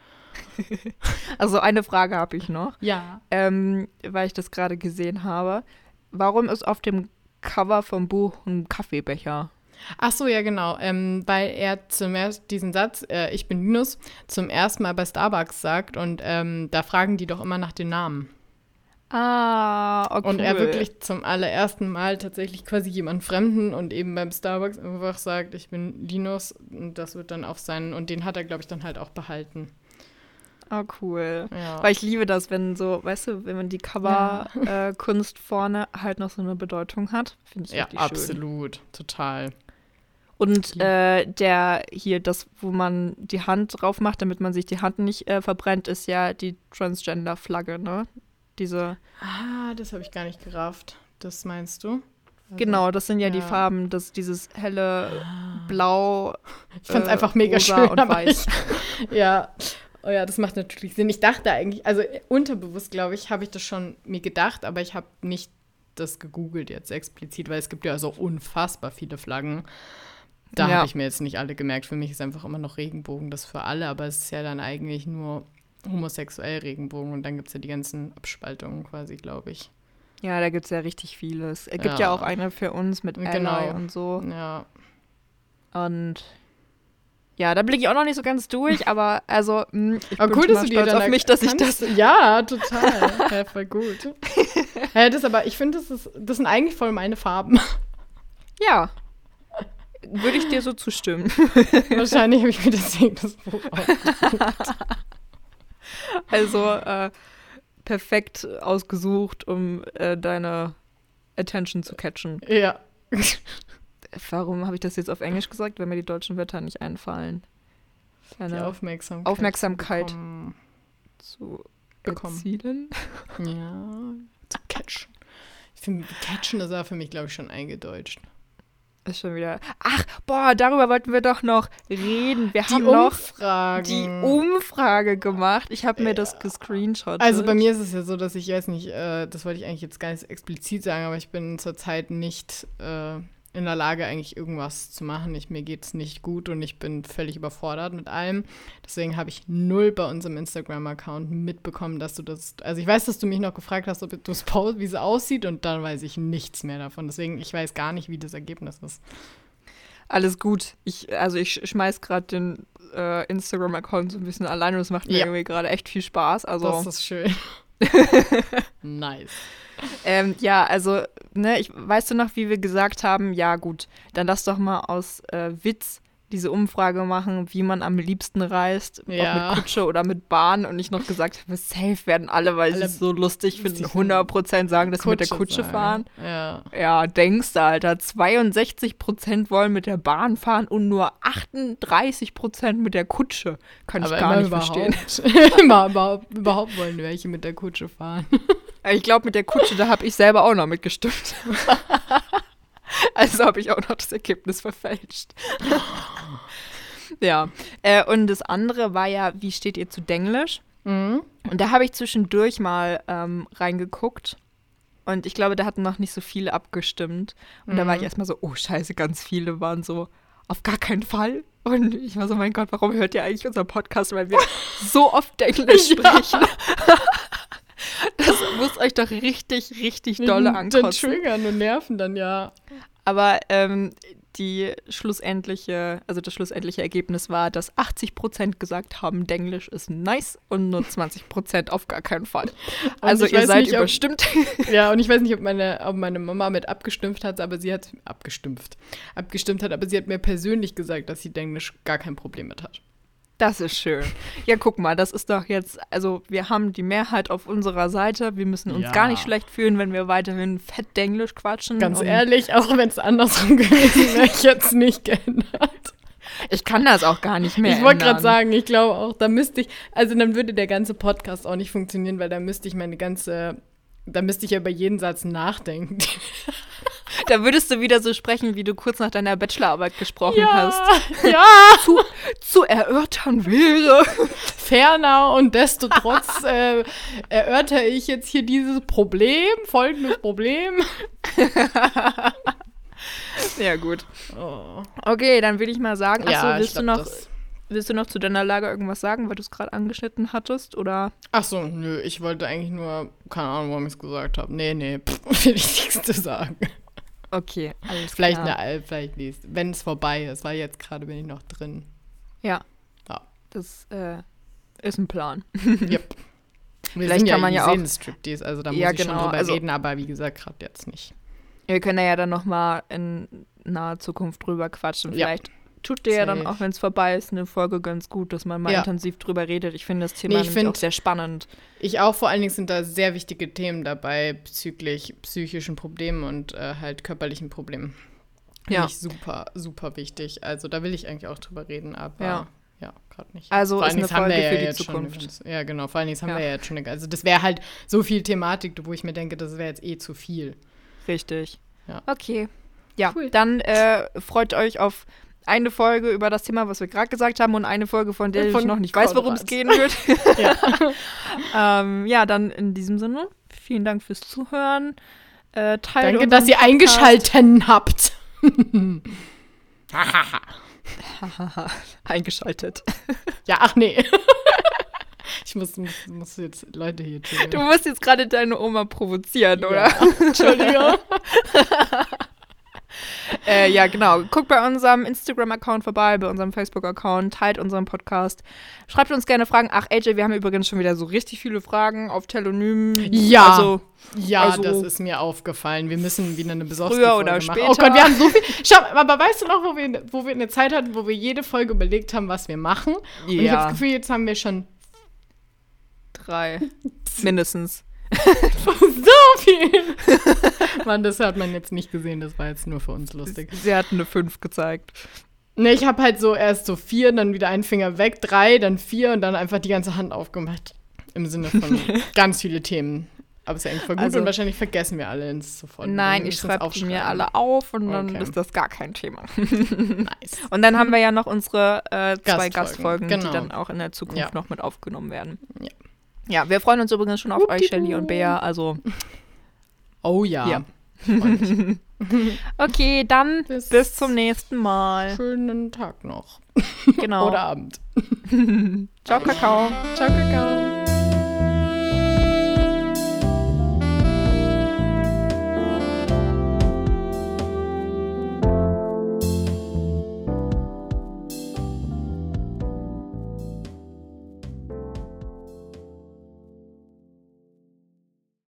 Also, eine Frage habe ich noch, Ja. ähm, weil ich das gerade gesehen habe. Warum ist auf dem Cover vom Buch ein Kaffeebecher? Ach so, ja, genau. Ähm, weil er zum ersten diesen Satz, äh, ich bin Linus, zum ersten Mal bei Starbucks sagt und ähm, da fragen die doch immer nach den Namen. Ah, okay. Und er wirklich zum allerersten Mal tatsächlich quasi jemand Fremden und eben beim Starbucks einfach sagt, ich bin Linus und das wird dann auf seinen, und den hat er, glaube ich, dann halt auch behalten. Ah, cool. Ja. Weil ich liebe das, wenn so, weißt du, wenn man die Cover-Kunst vorne halt noch so eine Bedeutung hat. Finde ich ja, richtig schön. absolut, total. Und äh, der hier, das, wo man die Hand drauf macht, damit man sich die Hand nicht äh, verbrennt, ist ja die Transgender-Flagge, ne? Diese, Ah, das habe ich gar nicht gerafft. Das meinst du? Also, genau, das sind ja, die ja. Ah. Farben, das, dieses helle Blau, Ich fand es äh, einfach mega schön. und weiß. Ja. Oh ja, das macht natürlich Sinn. Ich dachte eigentlich, also unterbewusst, glaube ich, habe ich das schon mir gedacht, aber ich habe nicht das gegoogelt jetzt explizit, weil es gibt ja so unfassbar viele Flaggen. Da Ja. habe ich mir jetzt nicht alle gemerkt. Für mich ist einfach immer noch Regenbogen das für alle, aber es ist ja dann eigentlich nur homosexuell Regenbogen und dann gibt es ja die ganzen Abspaltungen quasi, glaube ich. Ja, da gibt es ja richtig vieles. Es gibt ja. Ja. auch eine für uns mit Ally Genau. und so. Ja. Und ja, da blicke ich auch noch nicht so ganz durch, aber also, mh, ich Aber bin cool, dass du dir stolz dann auf mich, dass ich das. Ja, total. ja, voll gut. Ja, das aber, ich finde, das, ist- das sind eigentlich voll meine Farben. Ja. Würde ich dir so zustimmen. Wahrscheinlich habe ich mir deswegen das Buch ausgesucht. Also äh, perfekt ausgesucht, um äh, deine Attention zu catchen. Ja. Warum habe ich das jetzt auf Englisch gesagt, wenn mir die deutschen Wörter nicht einfallen? Die Deine Aufmerksamkeit. Aufmerksamkeit. zu bekommen. zu bekommen. erzielen. Ja. Zu catchen. Ich finde, catchen ist aber für mich, glaube ich, schon eingedeutscht. Ist schon wieder. Ach, boah, darüber wollten wir doch noch reden. Wir Die haben noch Umfragen. die Umfrage gemacht. Ich habe mir das gescreenshot. Also bei mir ist es ja so, dass ich weiß nicht, äh, das wollte ich eigentlich jetzt gar nicht explizit sagen, aber ich bin zurzeit nicht äh, in der Lage, eigentlich irgendwas zu machen. Ich, mir geht es nicht gut und ich bin völlig überfordert mit allem. Deswegen habe ich null bei unserem Instagram-Account mitbekommen, dass du das. Also ich weiß, dass du mich noch gefragt hast, ob du es wie es aussieht, und dann weiß ich nichts mehr davon. Deswegen, ich weiß gar nicht, wie das Ergebnis ist. Alles gut. Ich, also ich sch- schmeiß gerade den äh, Instagram-Account so ein bisschen alleine und es macht mir Ja. irgendwie gerade echt viel Spaß. Also Das ist schön. nice. ähm, ja, also ne, ich weißt du noch, wie wir gesagt haben, ja gut, dann lass doch mal aus äh, Witz diese Umfrage machen, wie man am liebsten reist, Ja. ob mit Kutsche oder mit Bahn und ich noch gesagt habe, safe werden alle, weil sie Alle es so lustig finden, lustig finden. 100% sagen, dass sie mit der Kutsche sagen. fahren. Ja. Ja, denkst du, Alter. 62% wollen mit der Bahn fahren und nur 38% mit der Kutsche. Kann ich Aber gar immer nicht verstehen. immer überhaupt, überhaupt wollen welche mit der Kutsche fahren. Ich glaube, mit der Kutsche, da habe ich selber auch noch mitgestimmt. also habe ich auch noch das Ergebnis verfälscht. ja. Äh, und das andere war ja, wie steht ihr zu Denglisch? Mhm. Und da habe ich zwischendurch mal ähm, reingeguckt. Und ich glaube, da hatten noch nicht so viele abgestimmt. Und da war ich erstmal so, oh scheiße, ganz viele waren so, auf gar keinen Fall. Und ich war so, mein Gott, warum hört ihr eigentlich unseren Podcast? Weil wir so oft Englisch sprechen. Doch richtig, richtig dolle Dann ankosten. triggern und nerven dann ja. Aber ähm, die schlussendliche, also das schlussendliche Ergebnis war, dass 80% gesagt haben, Denglisch ist nice und nur 20% auf gar keinen Fall. Also ihr seid nicht, ob- überstimmt. Ja, und ich weiß nicht, ob meine, ob meine Mama mit abgestimmt hat, aber sie hat abgestimmt. Abgestimmt hat, aber sie hat mir persönlich gesagt, dass sie Englisch gar kein Problem mit hat. Das ist schön. Ja, guck mal, das ist doch jetzt, also wir haben die Mehrheit auf unserer Seite. Wir müssen uns Ja. gar nicht schlecht fühlen, wenn wir weiterhin fett Denglisch quatschen. Ganz ehrlich, auch wenn es andersrum gewesen wäre, ich jetzt nicht geändert. Ich kann das auch gar nicht mehr. ich wollte gerade sagen, ich glaube auch, da müsste ich, also dann würde der ganze Podcast auch nicht funktionieren, weil da müsste ich meine ganze, da müsste ich ja bei jedem Satz nachdenken. Da würdest du wieder so sprechen, wie du kurz nach deiner Bachelorarbeit gesprochen hast. ja, Zu, zu erörtern wäre. ferner und desto trotz äh, erörtere ich jetzt hier dieses Problem, folgendes Problem. Ja, gut. Oh. Okay, dann will ich mal sagen, achso, Ja, willst, du noch, das- willst du noch zu deiner Lage irgendwas sagen, weil du es gerade angeschnitten hattest? Oder? Ach so, nö, ich wollte eigentlich nur, keine Ahnung, warum ich es gesagt habe. Nee, nee, pff, will ich nichts zu sagen. Okay, alles Vielleicht klar. eine vielleicht liest, wenn es vorbei ist, weil jetzt gerade bin ich noch drin. Ja. Ja. Das äh, ist ein Plan. Yep. Wir Vielleicht sind kann man ja auch- Striptease, also da muss Ja, ich schon genau, drüber also- reden, aber wie gesagt, gerade jetzt nicht. Wir können ja dann nochmal in naher Zukunft drüber quatschen. Ja. Tut dir ja dann auch, wenn es vorbei ist, eine Folge ganz gut, dass man mal Ja. intensiv drüber redet. Ich finde das Thema Nee, nämlich auch find- sehr spannend. Ich auch, vor allen Dingen sind da sehr wichtige Themen dabei bezüglich psychischen Problemen und äh, halt körperlichen Problemen. Finde Ja. ich super, super wichtig. Also da will ich eigentlich auch drüber reden, aber Ja. ja, gerade nicht. Also Vor ist allen eine Dingen haben wir Folge ja für die schon Zukunft. Ganz, ja, genau. Vor allen Dingen haben wir ja jetzt schon eine, also das wäre halt so viel Thematik, wo ich mir denke, das wäre jetzt eh zu viel. Richtig. Ja. Okay. Ja, Cool. dann äh, freut euch auf eine Folge über das Thema, was wir gerade gesagt haben, und eine Folge, von der Von ich noch nicht weiß, worum es gehen wird. Ja. ähm, ja, dann in diesem Sinne, vielen Dank fürs Zuhören. Äh, Danke, dass ihr eingeschalten habt. Eingeschaltet. ja, ach nee. ich muss, muss, muss jetzt Leute hier triggern. Du musst jetzt gerade deine Oma provozieren, oder? Ja. Entschuldigung. Äh, ja, genau. Guckt bei unserem Instagram-Account vorbei, bei unserem Facebook-Account, teilt unseren Podcast. Schreibt uns gerne Fragen. Ach, AJ, wir haben übrigens schon wieder so richtig viele Fragen auf Telonym. Ja. Also, Ja, Also- das ist mir aufgefallen. Wir müssen wieder eine besorgte Früher Folge oder machen. später. Oh Gott, wir haben so viel. Schau, aber weißt du noch, wo wir, wo wir eine Zeit hatten, wo wir jede Folge überlegt haben, was wir machen? Und ich habe ja, das Gefühl, jetzt haben wir schon drei. Mindestens. so viel. Mann, das hat man jetzt nicht gesehen. Das war jetzt nur für uns lustig. Sie hat eine 5 gezeigt. Ne, ich habe halt so erst so vier, dann wieder einen Finger weg, drei, dann vier und dann einfach die ganze Hand aufgemacht. Im Sinne von ganz viele Themen. Aber ist ja eigentlich voll gut Also- und wahrscheinlich vergessen wir alle ins sofort. Nein, ich es schreibe die mir alle auf und dann Okay. ist das gar kein Thema. Nice. Und dann haben wir ja noch unsere äh, zwei Gastfolgen, Gastfolgen, die genau. dann auch in der Zukunft Ja. noch mit aufgenommen werden. Ja. Ja, wir freuen uns übrigens schon auf euch, Shelly und Bea. Also, Oh ja. Ja. Okay, dann bis, Bis- zum nächsten Mal. Schönen Tag noch. Genau. Oder Abend. Ciao, Kakao. Ciao, Kakao.